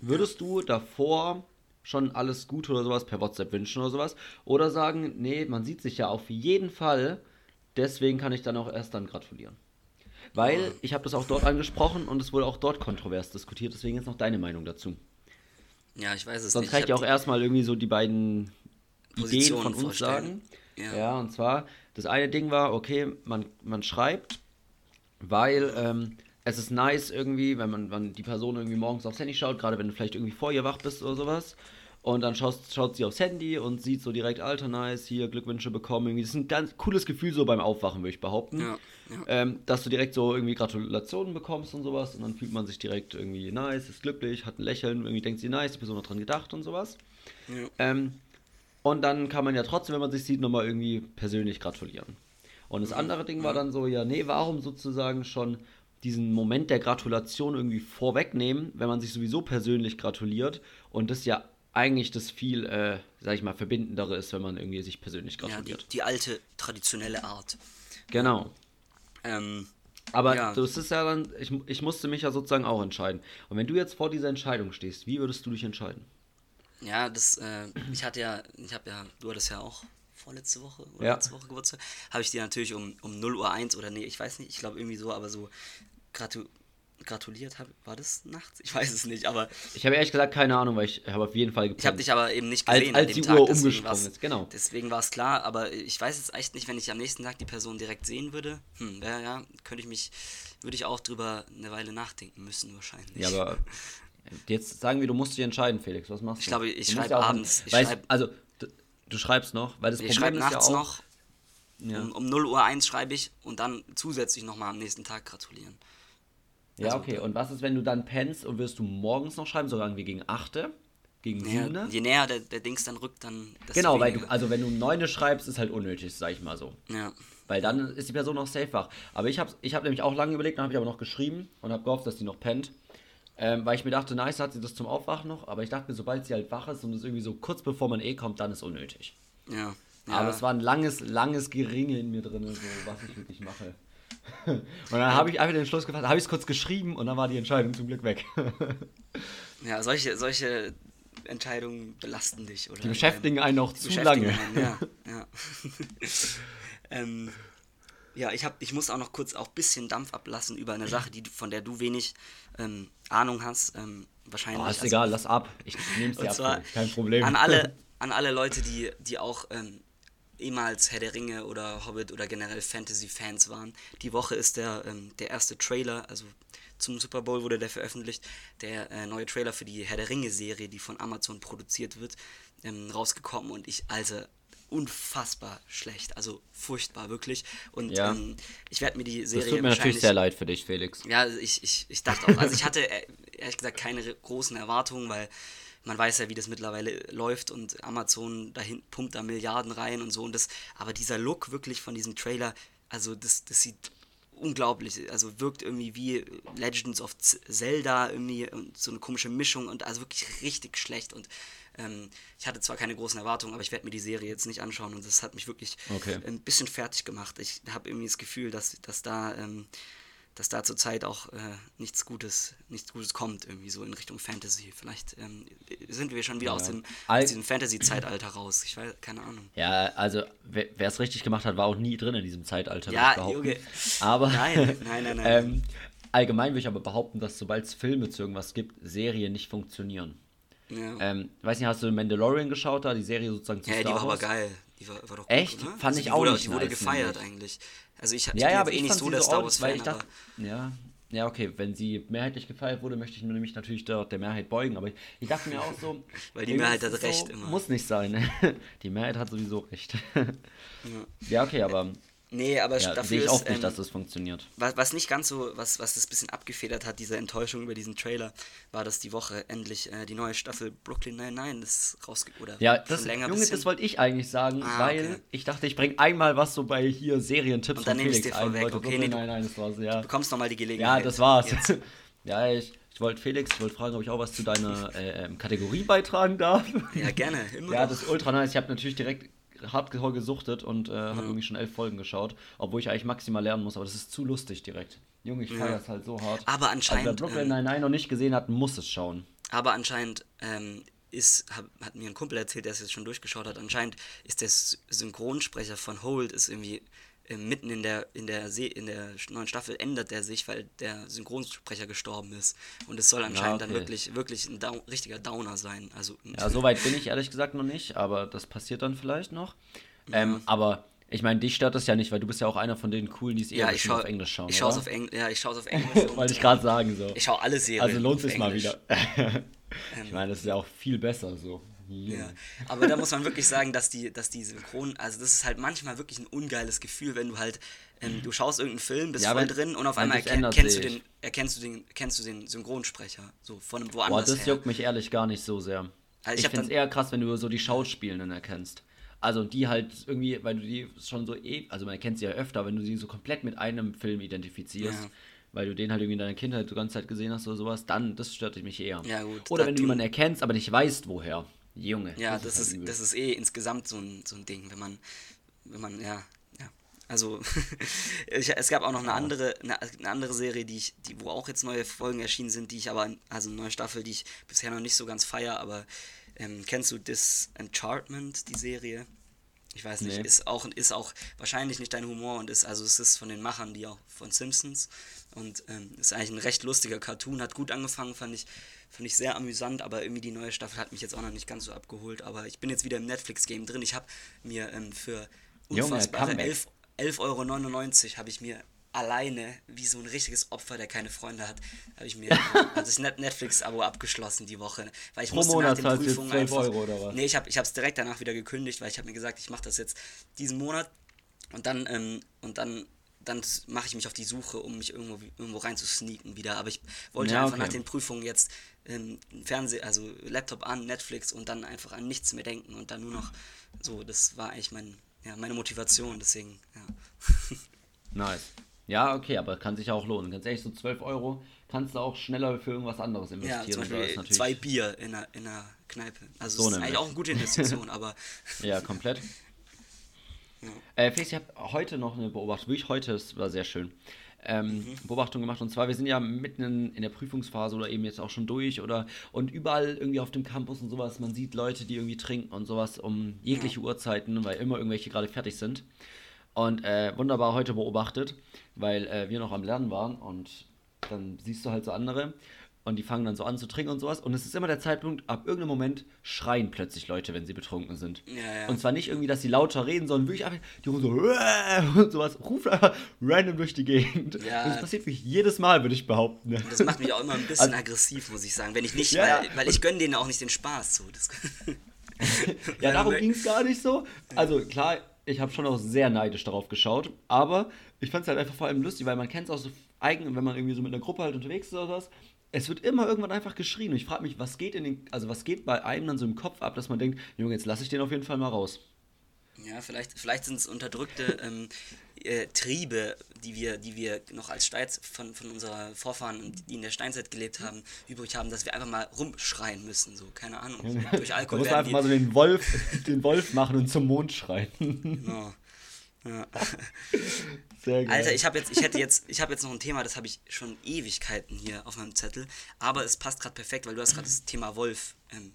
Würdest du davor schon alles gut oder sowas per WhatsApp wünschen oder sowas? Oder sagen, nee, man sieht sich ja auf jeden Fall, deswegen kann ich dann auch erst dann gratulieren? Weil ich habe das auch dort angesprochen und es wurde auch dort kontrovers diskutiert. Deswegen jetzt noch deine Meinung dazu. Ja, ich weiß es Sonst nicht. Sonst kann ich auch erstmal irgendwie so die beiden Positionen Ideen von uns sagen. Ja. ja. und zwar, das eine Ding war, okay, man, man schreibt, weil ähm, es ist nice irgendwie, wenn man, wenn die Person irgendwie morgens aufs Handy schaut, gerade wenn du vielleicht irgendwie vor ihr wach bist oder sowas. Und dann schaut, schaut sie aufs Handy und sieht so direkt, alter, nice, hier Glückwünsche bekommen. Irgendwie. Das ist ein ganz cooles Gefühl so beim Aufwachen, würde ich behaupten. Ja, ja. Ähm, dass du direkt so irgendwie Gratulationen bekommst und sowas. Und dann fühlt man sich direkt irgendwie nice, ist glücklich, hat ein Lächeln, irgendwie denkt sie nice, die Person hat dran gedacht und sowas. Ja. Ähm, und dann kann man ja trotzdem, wenn man sich sieht, nochmal irgendwie persönlich gratulieren. Und das mhm. andere Ding war dann so, ja, nee, warum sozusagen schon diesen Moment der Gratulation irgendwie vorwegnehmen, wenn man sich sowieso persönlich gratuliert und das ja eigentlich das viel, äh, sag ich mal, verbindendere ist, wenn man irgendwie sich persönlich gratuliert. Ja, die, die alte, traditionelle Art. Genau. Ähm, aber ja. das ist ja dann, ich, ich musste mich ja sozusagen auch entscheiden. Und wenn du jetzt vor dieser Entscheidung stehst, wie würdest du dich entscheiden? Ja, das, äh, ich hatte ja, ich habe ja, du hattest ja auch vorletzte Woche oder ja. letzte Woche Geburtstag, habe ich dir natürlich um, um 0 Uhr 1 oder nee, ich weiß nicht, ich glaube irgendwie so, aber so gratu gratuliert habe. War das nachts? Ich weiß es nicht, aber. Ich habe ehrlich gesagt keine Ahnung, weil ich habe auf jeden Fall gepennt. Ich habe dich aber eben nicht gesehen als, als die Tag, Uhr umgesprungen ist, genau. Deswegen war es klar, aber ich weiß jetzt echt nicht, wenn ich am nächsten Tag die Person direkt sehen würde. Hm, ja, ja, könnte ich mich, würde ich auch drüber eine Weile nachdenken müssen wahrscheinlich. Ja, aber jetzt sagen wir, du musst dich entscheiden, Felix. Was machst du? Ich glaube, ich schreibe ja abends. Ich schreib, also, du, du, schreibst noch, weil das ich Problem ist nachts ja auch, noch. Ja. Um, um 0 Uhr 1 schreibe ich und dann zusätzlich nochmal am nächsten Tag gratulieren. Ja, also, okay. Und was ist, wenn du dann pennst und wirst du morgens noch schreiben, sogar irgendwie gegen 8? Gegen ja, 7? Je näher der, der Dings dann rückt, dann. Genau, weil du, also wenn du um 9 schreibst, ist halt unnötig, sag ich mal so. Ja. Weil dann ist die Person noch safe wach. Aber ich habe ich hab nämlich auch lange überlegt, dann habe ich aber noch geschrieben und habe gehofft, dass die noch pennt. Ähm, weil ich mir dachte, nice hat sie das zum Aufwachen noch, aber ich dachte mir, sobald sie halt wach ist und es irgendwie so kurz bevor man eh kommt, dann ist unnötig. Ja. ja. Aber es war ein langes, langes Geringe in mir drin, so, was ich wirklich mache. Und dann habe ich einfach den Schluss gefasst, habe ich es kurz geschrieben und dann war die Entscheidung zum Glück weg. ja, solche, solche Entscheidungen belasten dich, oder? Die beschäftigen einen auch zu lange. Einen, ja, ja. ähm, ja, ich, hab, ich muss auch noch kurz auch ein bisschen Dampf ablassen über eine Sache, die, von der du wenig ähm, Ahnung hast. Ähm, wahrscheinlich. Oh, ist also, egal, lass ab. Ich nehme es dir ab. Kein Problem. An alle, an alle Leute, die, die auch ähm, ehemals Herr der Ringe oder Hobbit oder generell Fantasy-Fans waren. Die Woche ist der, ähm, der erste Trailer, also zum Super Bowl wurde der veröffentlicht, der äh, neue Trailer für die Herr der Ringe-Serie, die von Amazon produziert wird, ähm, rausgekommen und ich, also unfassbar schlecht, also furchtbar, wirklich. Und ja. ähm, ich werde mir die Serie. Das tut mir natürlich sehr leid für dich, Felix. Ja, ich, ich, ich dachte auch, also ich hatte äh, ehrlich gesagt keine großen Erwartungen, weil man weiß ja, wie das mittlerweile läuft und Amazon dahin pumpt da Milliarden rein und so und das, aber dieser Look wirklich von diesem Trailer, also das, das sieht unglaublich, also wirkt irgendwie wie Legends of Zelda irgendwie und so eine komische Mischung und also wirklich richtig schlecht und ähm, ich hatte zwar keine großen Erwartungen, aber ich werde mir die Serie jetzt nicht anschauen und das hat mich wirklich okay. ein bisschen fertig gemacht. Ich habe irgendwie das Gefühl, dass, dass da ähm, dass da zurzeit auch äh, nichts Gutes, nichts Gutes kommt, irgendwie so in Richtung Fantasy. Vielleicht ähm, sind wir schon wieder ja. aus, dem, aus diesem Fantasy-Zeitalter raus. Ich weiß, keine Ahnung. Ja, also wer es richtig gemacht hat, war auch nie drin in diesem Zeitalter. Ja, Junge. Aber nein, nein, nein, nein. ähm, allgemein würde ich aber behaupten, dass sobald es Filme zu irgendwas gibt, Serien nicht funktionieren. Ja. Ähm, weiß nicht, hast du Mandalorian geschaut da, die Serie sozusagen zu ja, Star Wars? Ja, die war aber geil. Die war, war doch gut, Echt? Oder? Fand also ich auch wurde, nicht Die wurde nice, gefeiert nämlich. eigentlich. Also ich, ich ja, ja, aber eh nicht so der Star Wars Fan, ich dachte, ja, ja, okay, wenn sie mehrheitlich gefeiert wurde, möchte ich mir nämlich natürlich der, der Mehrheit beugen, aber ich, ich dachte mir auch so. Weil die Mehrheit hat recht so, immer. Muss nicht sein. die Mehrheit hat sowieso recht. ja. ja, okay, aber Nee, aber ja, dafür sehe ich auch nicht, ähm, dass das funktioniert. Was, was nicht ganz so, was, was das ein bisschen abgefedert hat, diese Enttäuschung über diesen Trailer, war, dass die Woche endlich äh, die neue Staffel Brooklyn Nine-Nine ist rausgekommen. Ja, das, länger Junge, das wollte ich eigentlich sagen, ah, weil okay. ich dachte, ich bringe einmal was so bei hier Serientipps Und dann von Felix dir ein. Weg. Okay, nee, nein, nein, das war's, ja. Du bekommst nochmal die Gelegenheit. Ja, das war's. ja, ich, ich wollte Felix, ich wollte fragen, ob ich auch was zu deiner äh, ähm, Kategorie beitragen darf. Ja, gerne. Immer ja, das ist ultra nice. Ich habe natürlich direkt hardcore gesuchtet und äh, ja. habe irgendwie schon elf Folgen geschaut, obwohl ich eigentlich maximal lernen muss, aber das ist zu lustig direkt. Junge, ich feiere es halt so hart. Aber anscheinend. Also, wer Brooklyn ähm, Nine-Nine noch nicht gesehen hat, muss es schauen. Aber anscheinend ähm, ist, hab, hat mir ein Kumpel erzählt, der es jetzt schon durchgeschaut hat, anscheinend ist der Synchronsprecher von Hold ist irgendwie mitten in der, in, der See, in der neuen Staffel ändert er sich, weil der Synchronsprecher gestorben ist. Und es soll anscheinend ja, okay. dann wirklich, wirklich ein Down, richtiger Downer sein. Also, ja, so weit bin ich ehrlich gesagt noch nicht, aber das passiert dann vielleicht noch. Ja. Ähm, aber ich meine, dich stört das ja nicht, weil du bist ja auch einer von den coolen, die es eher ja, auf Englisch schauen. Ich schaue es auf, Engl ja, ich auf Englisch. Wollte ich gerade sagen so. Ich schaue alle Serien. Also lohnt es mal wieder. ich meine, das ist ja auch viel besser so. Ja. Aber da muss man wirklich sagen, dass die, dass die Synchron, also das ist halt manchmal wirklich ein ungeiles Gefühl, wenn du halt, ähm, du schaust irgendeinen Film, bist ja, voll drin und auf einmal erken, kennst, du den, erkennst, du den, kennst du den Synchronsprecher, so von einem woanders Boah, das her. juckt mich ehrlich gar nicht so sehr. Also ich ich finde es eher krass, wenn du so die Schauspielenden erkennst. Also die halt irgendwie, weil du die schon so eh, also man erkennt sie ja öfter, wenn du sie so komplett mit einem Film identifizierst. Ja weil du den halt irgendwie in deiner Kindheit die ganze Zeit gesehen hast oder sowas, dann, das stört mich eher. Ja, gut, oder wenn du jemanden erkennst, aber nicht weißt, woher. Junge. Ja, das, das ist, halt das ist eh insgesamt so ein, so ein Ding, wenn man, wenn man, ja, ja. Also, ich, es gab auch noch eine andere, eine, eine, andere Serie, die ich, die, wo auch jetzt neue Folgen erschienen sind, die ich aber, also eine neue Staffel, die ich bisher noch nicht so ganz feier, aber ähm, kennst du Disenchantment, die Serie? Ich weiß nicht, nee. ist auch ist auch wahrscheinlich nicht dein Humor und ist also es ist von den Machern, die auch von Simpsons und ähm, ist eigentlich ein recht lustiger Cartoon, hat gut angefangen, fand ich Fand ich sehr amüsant, aber irgendwie die neue Staffel hat mich jetzt auch noch nicht ganz so abgeholt. Aber ich bin jetzt wieder im Netflix-Game drin. Ich habe mir ähm, für unfassbare 11,99 11 Euro habe ich mir alleine, wie so ein richtiges Opfer, der keine Freunde hat, habe ich mir das Netflix-Abo abgeschlossen die Woche. Weil ich Pro musste Monat nach den Prüfungen einfach... Euro oder was? Nee, ich habe es direkt danach wieder gekündigt, weil ich habe mir gesagt, ich mache das jetzt diesen Monat und dann, ähm, und dann dann mache ich mich auf die Suche, um mich irgendwo, irgendwo rein zu sneaken wieder. Aber ich wollte ja, einfach nach den Prüfungen jetzt ähm, Fernseh, also Laptop an, Netflix und dann einfach an nichts mehr denken und dann nur noch so, das war eigentlich mein, ja, meine Motivation, deswegen, ja. Nice. Ja, okay, aber kann sich auch lohnen. Ganz ehrlich, so 12 Euro kannst du auch schneller für irgendwas anderes investieren. Ja, zum Beispiel zwei Bier in einer, in einer Kneipe. Also so das ist eigentlich auch eine gute Investition, aber... ja, komplett. Ja. Äh, Felix, ich habe heute noch eine Beobachtung, wirklich heute, es war sehr schön, ähm, mhm. Beobachtung gemacht. Und zwar, wir sind ja mitten in, in, der Prüfungsphase oder eben jetzt auch schon durch oder und überall irgendwie auf dem Campus und sowas, man sieht Leute, die irgendwie trinken und sowas um jegliche ja. Uhrzeiten, weil immer irgendwelche gerade fertig sind. Und äh, wunderbar heute beobachtet, weil äh, wir noch am Lernen waren und dann siehst du halt so andere und die fangen dann so an zu trinken und sowas. Und es ist immer der Zeitpunkt, ab irgendeinem Moment schreien plötzlich Leute, wenn sie betrunken sind. Ja, ja. Und zwar nicht irgendwie, dass sie lauter reden, sondern wirklich einfach, die rufen so und sowas, rufen einfach random durch die Gegend. Ja. Und das passiert mich jedes Mal, würde ich behaupten. Und das macht mich auch immer ein bisschen also, aggressiv, muss ich sagen. Wenn ich nicht, weil, weil ich gönne denen auch nicht den Spaß so. ja, darum ging es gar nicht so. Also klar, ich habe schon auch sehr neidisch darauf geschaut, aber ich fand es halt einfach vor allem lustig, weil man kennt es auch so eigen, wenn man irgendwie so mit einer Gruppe halt unterwegs ist oder was, es wird immer irgendwann einfach geschrien. Und ich frage mich, was geht in den, also was geht bei einem dann so im Kopf ab, dass man denkt, Junge, jetzt lasse ich den auf jeden Fall mal raus. Ja, vielleicht, vielleicht sind es unterdrückte ähm, äh, Triebe, die wir, die wir noch als Steiz von, von unserer Vorfahren, die in der Steinzeit gelebt haben, übrig haben, dass wir einfach mal rumschreien müssen. So, keine Ahnung. So, durch Alkohol. Du musst einfach mal so den Wolf, den Wolf machen und zum Mond schreien. Genau. Ja. Sehr geil. Alter, ich habe jetzt, ich hätte jetzt, ich habe jetzt noch ein Thema, das habe ich schon Ewigkeiten hier auf meinem Zettel, aber es passt gerade perfekt, weil du hast gerade das Thema Wolf ähm,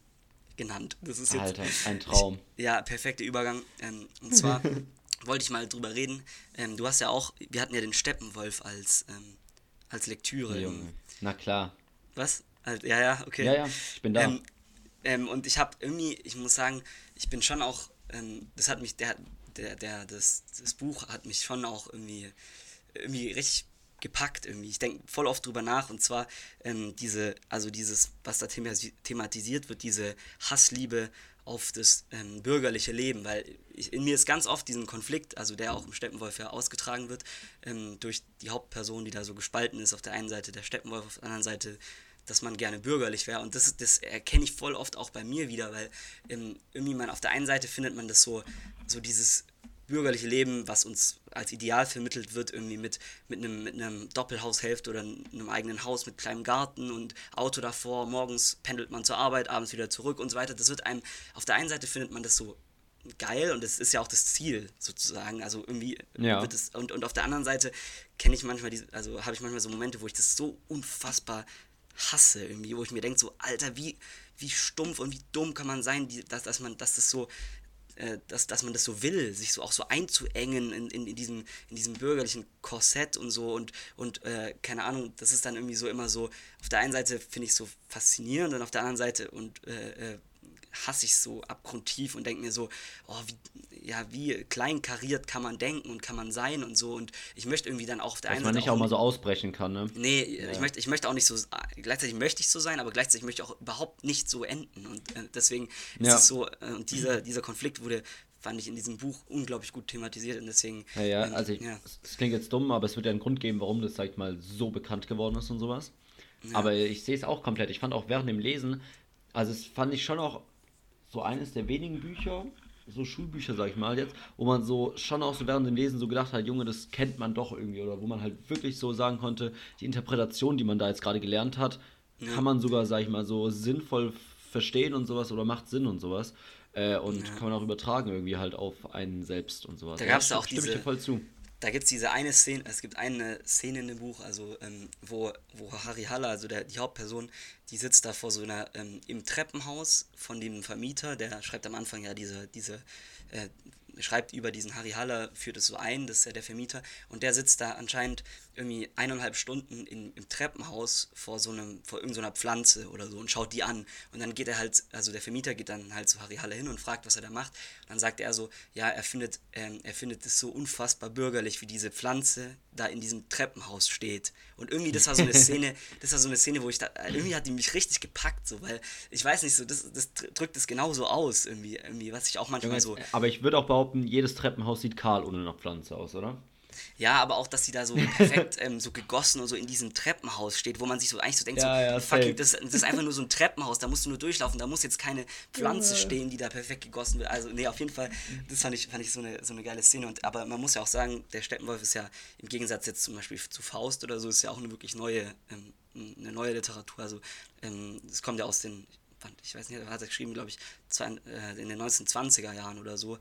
genannt. Das ist jetzt, Alter, ein Traum. Ich, ja, perfekter Übergang. Ähm, und zwar wollte ich mal drüber reden. Ähm, du hast ja auch, wir hatten ja den Steppenwolf als, ähm, als Lektüre. Junge. Na klar. Was? Ja, ja, okay. Ja, ja, ich bin da. Ähm, ähm, und ich habe irgendwie, ich muss sagen, ich bin schon auch, das hat mich, der, der, der, das, das Buch hat mich schon auch irgendwie, irgendwie richtig gepackt irgendwie. Ich denke voll oft drüber nach und zwar ähm, diese, also dieses, was da thematisiert wird, diese Hassliebe auf das ähm, bürgerliche Leben, weil ich, in mir ist ganz oft diesen Konflikt, also der auch im Steppenwolf ja ausgetragen wird, ähm, durch die Hauptperson, die da so gespalten ist, auf der einen Seite der Steppenwolf, auf der anderen Seite dass man gerne bürgerlich wäre. Und das, das erkenne ich voll oft auch bei mir wieder, weil ähm, irgendwie man auf der einen Seite findet man das so, so dieses bürgerliche Leben, was uns als Ideal vermittelt wird, irgendwie mit, mit, einem, mit einem Doppelhaushälfte oder einem eigenen Haus mit kleinem Garten und Auto davor, morgens pendelt man zur Arbeit, abends wieder zurück und so weiter. Das wird einem, auf der einen Seite findet man das so geil und das ist ja auch das Ziel sozusagen. Also irgendwie ja. wird es, und, und auf der anderen Seite kenne ich manchmal diese, also habe ich manchmal so Momente, wo ich das so unfassbar hasse irgendwie, wo ich mir denke, so, Alter, wie, wie stumpf und wie dumm kann man sein, die, dass, dass man, dass das so, äh, dass, dass man das so will, sich so auch so einzuengen in, in, in, diesem, in diesem bürgerlichen Korsett und so und, und äh, keine Ahnung, das ist dann irgendwie so immer so, auf der einen Seite finde ich so faszinierend und auf der anderen Seite und äh, äh hasse ich so abgrundtief und denke mir so, oh, wie, ja, wie kleinkariert kann man denken und kann man sein und so. Und ich möchte irgendwie dann auch auf der Dass einen man Seite. nicht auch, mal so ausbrechen kann, ne? Nee, ja. ich, möchte, ich möchte auch nicht so, gleichzeitig möchte ich so sein, aber gleichzeitig möchte ich auch überhaupt nicht so enden. Und äh, deswegen ist ja. es so, äh, und dieser, dieser Konflikt wurde fand ich in diesem Buch unglaublich gut thematisiert und deswegen. Ja, ja, ähm, also ich, ja. es klingt jetzt dumm, aber es wird ja einen Grund geben, warum das, sag ich mal, so bekannt geworden ist und sowas. Ja. Aber ich sehe es auch komplett. Ich fand auch während dem Lesen, also es fand ich schon auch so eines der wenigen Bücher, so Schulbücher, sag ich mal jetzt, wo man so schon auch so während dem Lesen so gedacht hat, Junge, das kennt man doch irgendwie, oder wo man halt wirklich so sagen konnte, die Interpretation, die man da jetzt gerade gelernt hat, ja. kann man sogar, sag ich mal, so sinnvoll verstehen und sowas oder macht Sinn und sowas. Äh, und ja. kann man auch übertragen irgendwie halt auf einen selbst und sowas. Da gab es ja, auch diese, ich dir voll zu da gibt es diese eine Szene, es gibt eine Szene in dem Buch, also ähm, wo, wo Harry Haller, also der, die Hauptperson, die sitzt da vor so einer, ähm, im Treppenhaus von dem Vermieter, der schreibt am Anfang ja diese, diese äh, schreibt über diesen Harry Haller, führt es so ein, das ist ja der Vermieter, und der sitzt da anscheinend irgendwie eineinhalb Stunden in, im Treppenhaus vor so einem, vor irgendeiner Pflanze oder so und schaut die an. Und dann geht er halt, also der Vermieter geht dann halt zu Harry Haller hin und fragt, was er da macht. Und dann sagt er so, ja, er findet, ähm, er findet es so unfassbar bürgerlich, wie diese Pflanze da in diesem Treppenhaus steht. Und irgendwie, das war so eine Szene, das war so eine Szene, wo ich da, irgendwie hat die mich richtig gepackt, so, weil ich weiß nicht so, das, das drückt es genauso aus, irgendwie, irgendwie, was ich auch manchmal so. Aber ich würde auch behaupten, jedes Treppenhaus sieht kahl ohne eine Pflanze aus, oder? Ja, aber auch, dass sie da so perfekt ähm, so gegossen und so in diesem Treppenhaus steht, wo man sich so eigentlich so denkt, Ja, so, ja, safe. das, das ist einfach nur so ein Treppenhaus, da musst du nur durchlaufen, da muss jetzt keine Pflanze stehen, die da perfekt gegossen wird. Also, nee, auf jeden Fall, das fand ich, fand ich so, eine, so eine geile Szene. Und, aber man muss ja auch sagen, der Steppenwolf ist ja im Gegensatz jetzt zum Beispiel zu Faust oder so, ist ja auch eine wirklich neue, ähm, eine neue Literatur. Also, ähm, es kommt ja aus den, ich weiß nicht, hat er geschrieben, glaube ich, zwei, äh, in den 1920er Jahren oder so.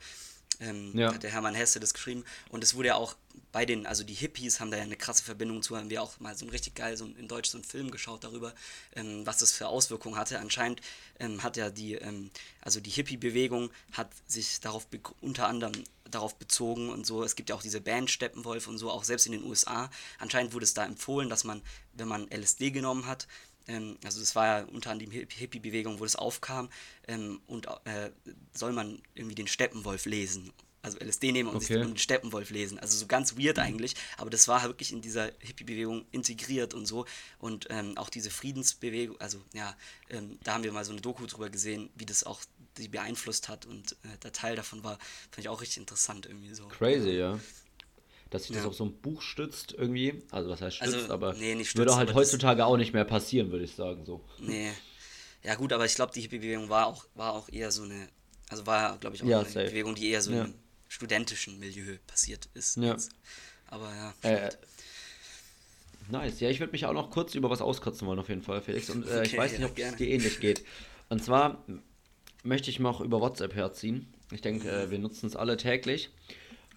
Ähm, Ja. hat der Hermann Hesse das geschrieben. Und es wurde ja auch bei den, also die Hippies haben da ja eine krasse Verbindung zu, haben wir auch mal so ein richtig geil, so ein- in Deutsch so einen Film geschaut darüber, ähm, was das für Auswirkungen hatte. Anscheinend ähm, hat ja die, ähm, also die Hippie-Bewegung hat sich darauf unter anderem darauf bezogen und so. Es gibt ja auch diese Band Steppenwolf und so, auch selbst in den USA. Anscheinend wurde es da empfohlen, dass man, wenn man LSD genommen hat, ähm, also das war ja unter anderem die Hip- Hippie-Bewegung, wo das aufkam, ähm, und äh, soll man irgendwie den Steppenwolf lesen. Also LSD nehmen und Okay. den Steppenwolf lesen. Also so ganz weird eigentlich, aber das war wirklich in dieser Hippie-Bewegung integriert und so. Und ähm, auch diese Friedensbewegung, also ja, ähm, da haben wir mal so eine Doku drüber gesehen, wie das auch die beeinflusst hat und äh, der Teil davon war, fand ich auch richtig interessant irgendwie so. Crazy, ja. Dass sich das Ja. auf so ein Buch stützt irgendwie. Also was heißt Also, stützt, aber nee, nicht würde stützt, halt aber heutzutage auch nicht mehr passieren, würde ich sagen so. Nee. Ja gut, aber ich glaube, die Hippie-Bewegung war auch, war auch eher so eine, also war, glaube ich, auch Ja, eine safe. Bewegung, die eher so Ja. im studentischen Milieu passiert ist. Ja. jetzt. Aber ja, Äh. Nice. Ja, ich würde mich auch noch kurz über was auskotzen wollen, auf jeden Fall, Felix. Und äh, ich Okay, weiß nicht, ob es dir ähnlich geht. Und zwar möchte ich noch über WhatsApp herziehen. Ich denke, äh, wir nutzen es alle täglich.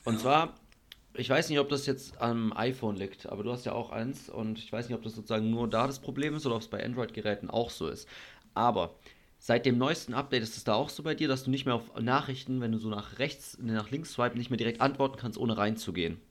Und zwar, ich weiß nicht, ob das jetzt am iPhone liegt, aber du hast ja auch eins und ich weiß nicht, ob das sozusagen nur da das Problem ist oder ob es bei Android-Geräten auch so ist. Aber seit dem neuesten Update ist es da auch so bei dir, dass du nicht mehr auf Nachrichten, wenn du so nach rechts, nach links swipen, nicht mehr direkt antworten kannst, ohne reinzugehen.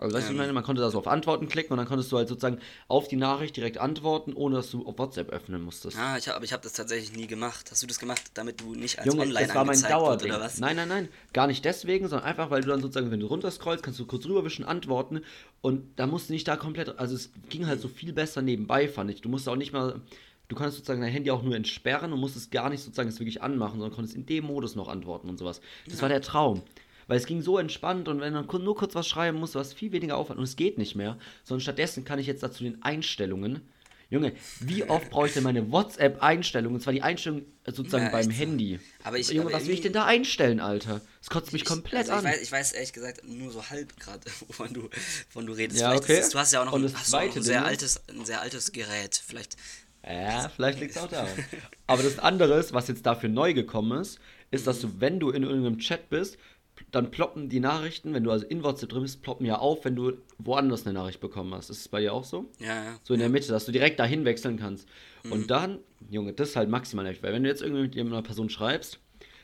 Also weißt du, Ähm. ich meine, man konnte da so auf Antworten klicken und dann konntest du halt sozusagen auf die Nachricht direkt antworten, ohne dass du auf WhatsApp öffnen musstest. Ah, ich hab, aber ich habe das tatsächlich nie gemacht. Hast du das gemacht, damit du nicht als Junge, online das war mein wird, Dauerding. oder was? Nein, nein, nein, gar nicht deswegen, sondern einfach, weil du dann sozusagen, wenn du runterscrollst, kannst du kurz rüberwischen, antworten und da musst du nicht da komplett, also es ging halt so viel besser nebenbei, fand ich. Du musst auch nicht mal, du konntest sozusagen dein Handy auch nur entsperren und musstest gar nicht sozusagen es wirklich anmachen, sondern konntest in dem Modus noch antworten und sowas. Das war der Traum. Weil es ging so entspannt und wenn man nur kurz was schreiben muss, war es viel weniger Aufwand und es geht nicht mehr. Sondern stattdessen kann ich jetzt dazu den Einstellungen. Junge, wie oft brauche ich denn meine WhatsApp-Einstellungen? Und zwar die Einstellung äh, sozusagen Ja, beim so. Handy. Aber ich- Junge, aber was will ich denn da einstellen, Alter? Das kotzt mich Ich- komplett also ich an. Weiß, ich weiß ehrlich gesagt nur so halb gerade, wovon du, wovon du redest. Ja, okay. ist du hast ja auch noch, ein, hast auch noch ein, sehr altes, ein sehr altes Gerät. Vielleicht. Ja, vielleicht liegt es auch daran. Aber das andere was jetzt dafür neu gekommen ist, ist, dass du, wenn du in irgendeinem Chat bist, dann ploppen die Nachrichten, wenn du also in WhatsApp drin bist, ploppen ja auf, wenn du woanders eine Nachricht bekommen hast. Ist es bei dir auch so? Ja, ja. So in der Mitte, dass du direkt dahin wechseln kannst. Mhm. Und dann, Junge, das ist halt maximal nervig, weil wenn du jetzt irgendwie mit einer Person schreibst,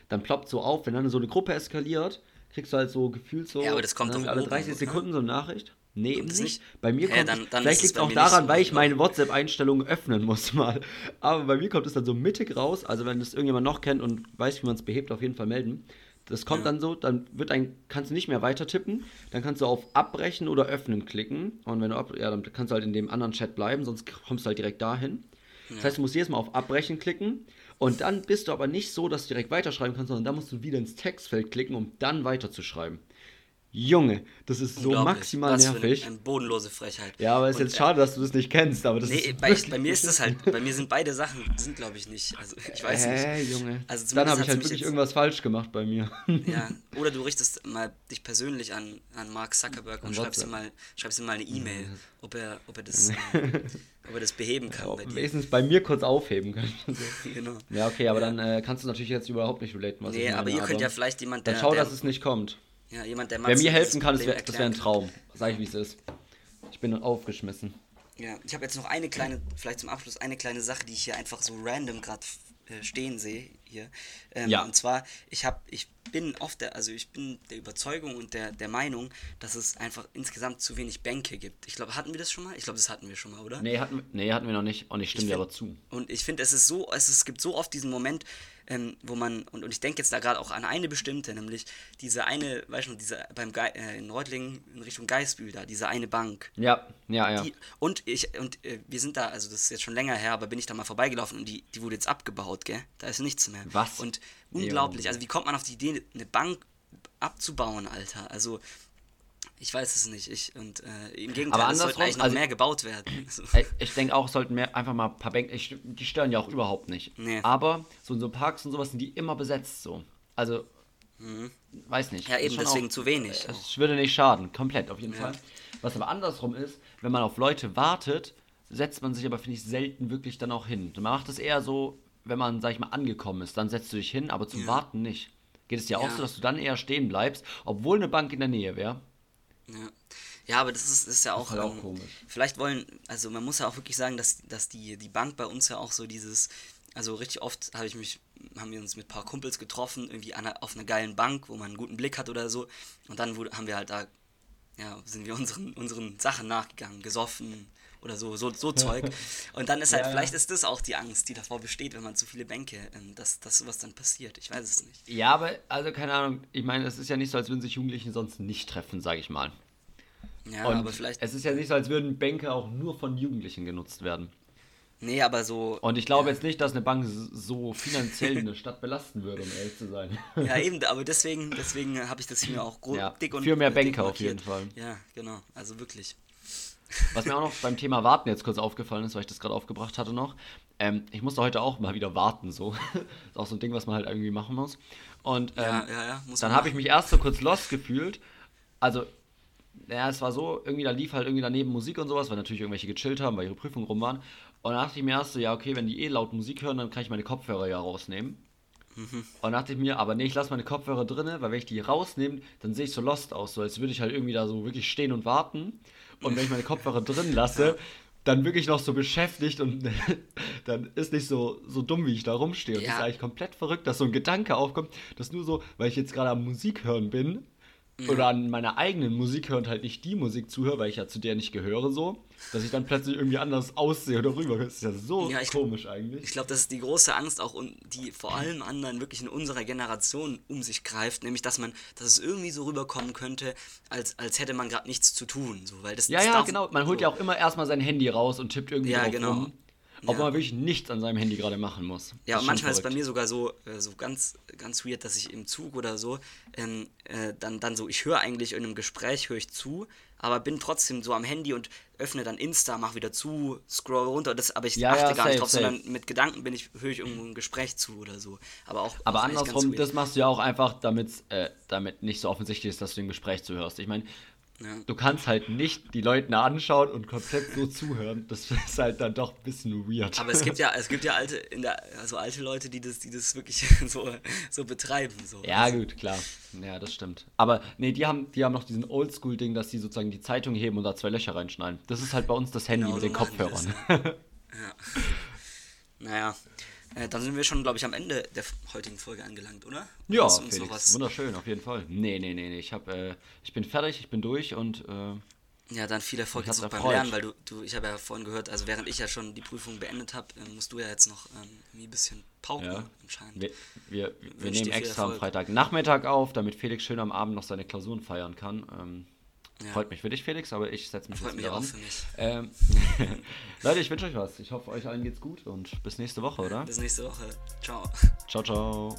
dann ploppt so auf, wenn dann so eine Gruppe eskaliert, kriegst du halt so gefühlt so Ja, aber das kommt ne, doch alle oben, 30 oder? Sekunden so eine Nachricht. Nee, eben Kommt nicht. nicht? Bei mir kommt dann- es, dann vielleicht liegt es auch daran, so. weil ich meine WhatsApp-Einstellungen öffnen muss mal. Aber bei mir kommt es dann so mittig raus. Also wenn das irgendjemand noch kennt und weiß, wie man es behebt, auf jeden Fall melden. Das kommt Ja. dann so, dann wird ein, kannst du nicht mehr weiter tippen. Dann kannst du auf Abbrechen oder Öffnen klicken. Und wenn du ab, ja, dann kannst du halt in dem anderen Chat bleiben, sonst kommst du halt direkt dahin. Das heißt, du musst jedes Mal auf Abbrechen klicken. Und dann bist du aber nicht so, dass du direkt weiterschreiben kannst, sondern da musst du wieder ins Textfeld klicken, um dann weiterzuschreiben. Junge, das ist so maximal Was für nervig. Eine, eine bodenlose Frechheit. Ja, aber es ist Und, jetzt äh, schade, dass du das nicht kennst, aber das Nee, ist bei, wirklich bei mir ist das halt, bei mir sind beide Sachen, sind glaube ich nicht. Also ich weiß Hä, nicht. Junge. Also Dann habe ich halt wirklich jetzt- irgendwas falsch gemacht bei mir. Ja, oder du richtest mal dich persönlich an, an Mark Zuckerberg und An schreibst ihm, mal, schreibst ihm mal eine E-Mail, ob er, ob, er das, äh, ob er das beheben kann bei dir. Wenigstens bei mir kurz aufheben können. Genau. ja, okay, aber dann äh, kannst du natürlich jetzt überhaupt nicht relaten, was ich Nee, aber ihr könnt ja vielleicht jemand, der, Dann schau, dass es nicht kommt. Ja, jemand, der Wer mir helfen kann, das wäre wär ein Traum. Sag ich, wie es ist. Ich bin aufgeschmissen. Ja, ich habe jetzt noch eine kleine, vielleicht zum Abschluss, eine kleine Sache, die ich hier einfach so random gerade äh, stehen sehe hier. Ähm, Ja. Und zwar, ich habe, ich bin oft der, also ich bin der Überzeugung und der, der Meinung, dass es einfach insgesamt zu wenig Bänke gibt. Ich glaube, hatten wir das schon mal? Ich glaube, das hatten wir schon mal, oder? Nee, hatten, wir- nee, hatten wir noch nicht. Und ich stimme Ich dir find- aber zu. Und ich finde, es ist so, es, es gibt so oft diesen Moment, ähm, wo man, und, und ich denke jetzt da gerade auch an eine bestimmte, nämlich diese eine, weißt du, diese beim Ge äh, in Reutlingen in Richtung Geisbühl da, diese eine Bank. Ja, ja, ja. Die, und ich, und äh, wir sind da, also das ist jetzt schon länger her, aber bin ich da mal vorbeigelaufen und die, die wurde jetzt abgebaut, gell? Da ist nichts mehr. Was? Und unglaublich, also wie kommt man auf die Idee, eine Bank abzubauen, Alter? Also, Ich weiß es nicht. Ich, und äh, im Gegenteil, aber es sollte eigentlich noch also, mehr gebaut werden. Ich denke auch, es sollten mehr einfach mal ein paar Bänke. Ich, die stören ja auch überhaupt nicht. Nee. Aber so in so Parks und sowas sind die immer besetzt so. Also, mhm. weiß nicht. Ja, eben, deswegen auch, zu wenig. Es würde nicht schaden, komplett auf jeden ja. Fall. Was aber andersrum ist, wenn man auf Leute wartet, setzt man sich aber, finde ich, selten wirklich dann auch hin. Man macht es eher so, wenn man, sag ich mal, angekommen ist, dann setzt du dich hin, aber zum ja. Warten nicht. Geht es dir ja. auch so, dass du dann eher stehen bleibst, obwohl eine Bank in der Nähe wäre? Ja. Ja, aber das ist, ist ja auch, halt auch ähm, komisch. Vielleicht wollen, also man muss ja auch wirklich sagen, dass, dass die, die Bank bei uns ja auch so dieses, also richtig oft habe ich mich, haben wir uns mit ein paar Kumpels getroffen, irgendwie an, auf einer geilen Bank, wo man einen guten Blick hat oder so. Und dann wurde, haben wir halt da, ja, sind wir unseren, unseren Sachen nachgegangen, gesoffen, oder so, so, so Zeug. Und dann ist halt, ja, vielleicht ist das auch die Angst, die davor besteht, wenn man zu viele Bänke, ähm, dass, dass sowas dann passiert. Ich weiß es nicht. Ja, aber, also keine Ahnung, ich meine, es ist ja nicht so, als würden sich Jugendliche sonst nicht treffen, sage ich mal. Ja, Und aber vielleicht. Es ist ja nicht so, als würden Bänke auch nur von Jugendlichen genutzt werden. Nee, aber so. Und ich glaube ja. jetzt nicht, dass eine Bank so finanziell eine Stadt belasten würde, um ehrlich zu sein. Ja, eben, aber deswegen, deswegen habe ich das hier auch ja, dick und Für mehr Bänke auf jeden Fall. Ja, genau. Also wirklich. Was mir auch noch beim Thema Warten jetzt kurz aufgefallen ist, weil ich das gerade aufgebracht hatte noch. Ähm, ich musste heute auch mal wieder warten, so. ist auch so ein Ding, was man halt irgendwie machen muss. Und ähm, ja, ja, ja, dann habe ich mich erst so kurz lost gefühlt. Also, ja, es war so, irgendwie da lief halt irgendwie daneben Musik und sowas, weil natürlich irgendwelche gechillt haben, weil ihre Prüfungen rum waren. Und dann dachte ich mir erst so, ja, okay, wenn die eh laut Musik hören, dann kann ich meine Kopfhörer ja rausnehmen. Mhm. Und dann dachte ich mir, aber nee, ich lasse meine Kopfhörer drinne, weil wenn ich die rausnehme, dann sehe ich so lost aus, so als würde ich halt irgendwie da so wirklich stehen und warten. Und wenn ich meine Kopfhörer drin lasse, dann wirklich noch so beschäftigt und dann ist nicht so, so dumm, wie ich da rumstehe. Und ja. das ist eigentlich komplett verrückt, dass so ein Gedanke aufkommt, dass nur so, weil ich jetzt gerade am Musik hören bin, Mhm. oder an meiner eigenen Musik höre und halt nicht die Musik zuhöre, weil ich ja zu der nicht gehöre, so, dass ich dann plötzlich irgendwie anders aussehe oder rüber. Das ist ja so ja, komisch eigentlich. Ich glaube, das ist die große Angst auch, die vor allem anderen wirklich in unserer Generation um sich greift, nämlich, dass man, dass es irgendwie so rüberkommen könnte, als, als hätte man gerade nichts zu tun. So, weil das, ja, das ja, genau. Man holt so. ja auch immer erstmal sein Handy raus und tippt irgendwie ja, genau. rum. Ob ja. man wirklich nichts an seinem Handy gerade machen muss. Ja, und manchmal ist es bei mir sogar so, äh, so ganz, ganz weird, dass ich im Zug oder so, ähm, äh, dann, dann so, ich höre eigentlich in einem Gespräch, höre ich zu, aber bin trotzdem so am Handy und öffne dann Insta, mach wieder zu, scroll runter, das, aber ich ja, achte ja, gar safe, nicht drauf, safe. sondern mit Gedanken bin ich, höre ich irgendwo ein Gespräch zu oder so. Aber auch. Aber andersrum, das machst du ja auch einfach, damit, äh, damit nicht so offensichtlich ist, dass du ein Gespräch zuhörst. Ich meine, ja. Du kannst halt nicht die Leute anschauen und komplett so zuhören. Das ist halt dann doch ein bisschen weird. Aber es gibt ja, es gibt ja alte, in der, also alte Leute, die das, die das wirklich so, so betreiben. So. Ja, gut, klar. Ja, das stimmt. Aber nee, die haben, die haben noch diesen Oldschool-Ding, dass die sozusagen die Zeitung heben und da zwei Löcher reinschneiden. Das ist halt bei uns das Handy genau, mit so den Kopfhörern. Ja. Naja. Äh, dann sind wir schon, glaube ich, am Ende der heutigen Folge angelangt, oder? Ja, Felix, wunderschön, auf jeden Fall. Nee, nee, nee, nee. Ich, hab, äh, ich bin fertig, ich bin durch und. Äh, ja, dann viel Erfolg jetzt noch beim Lernen, weil du, du ich habe ja vorhin gehört, also während ich ja schon die Prüfung beendet habe, äh, musst du ja jetzt noch ähm, ein bisschen pauken ja. anscheinend. Wir, wir, wir nehmen extra am Freitagnachmittag auf, damit Felix schön am Abend noch seine Klausuren feiern kann. Ähm, ja. Freut mich für dich, Felix, aber ich setze mich Freut jetzt wieder mich auch für mich. Ähm, Leute, ich wünsche euch was. Ich hoffe, euch allen geht's gut und bis nächste Woche, oder? Bis nächste Woche. Ciao. Ciao, ciao.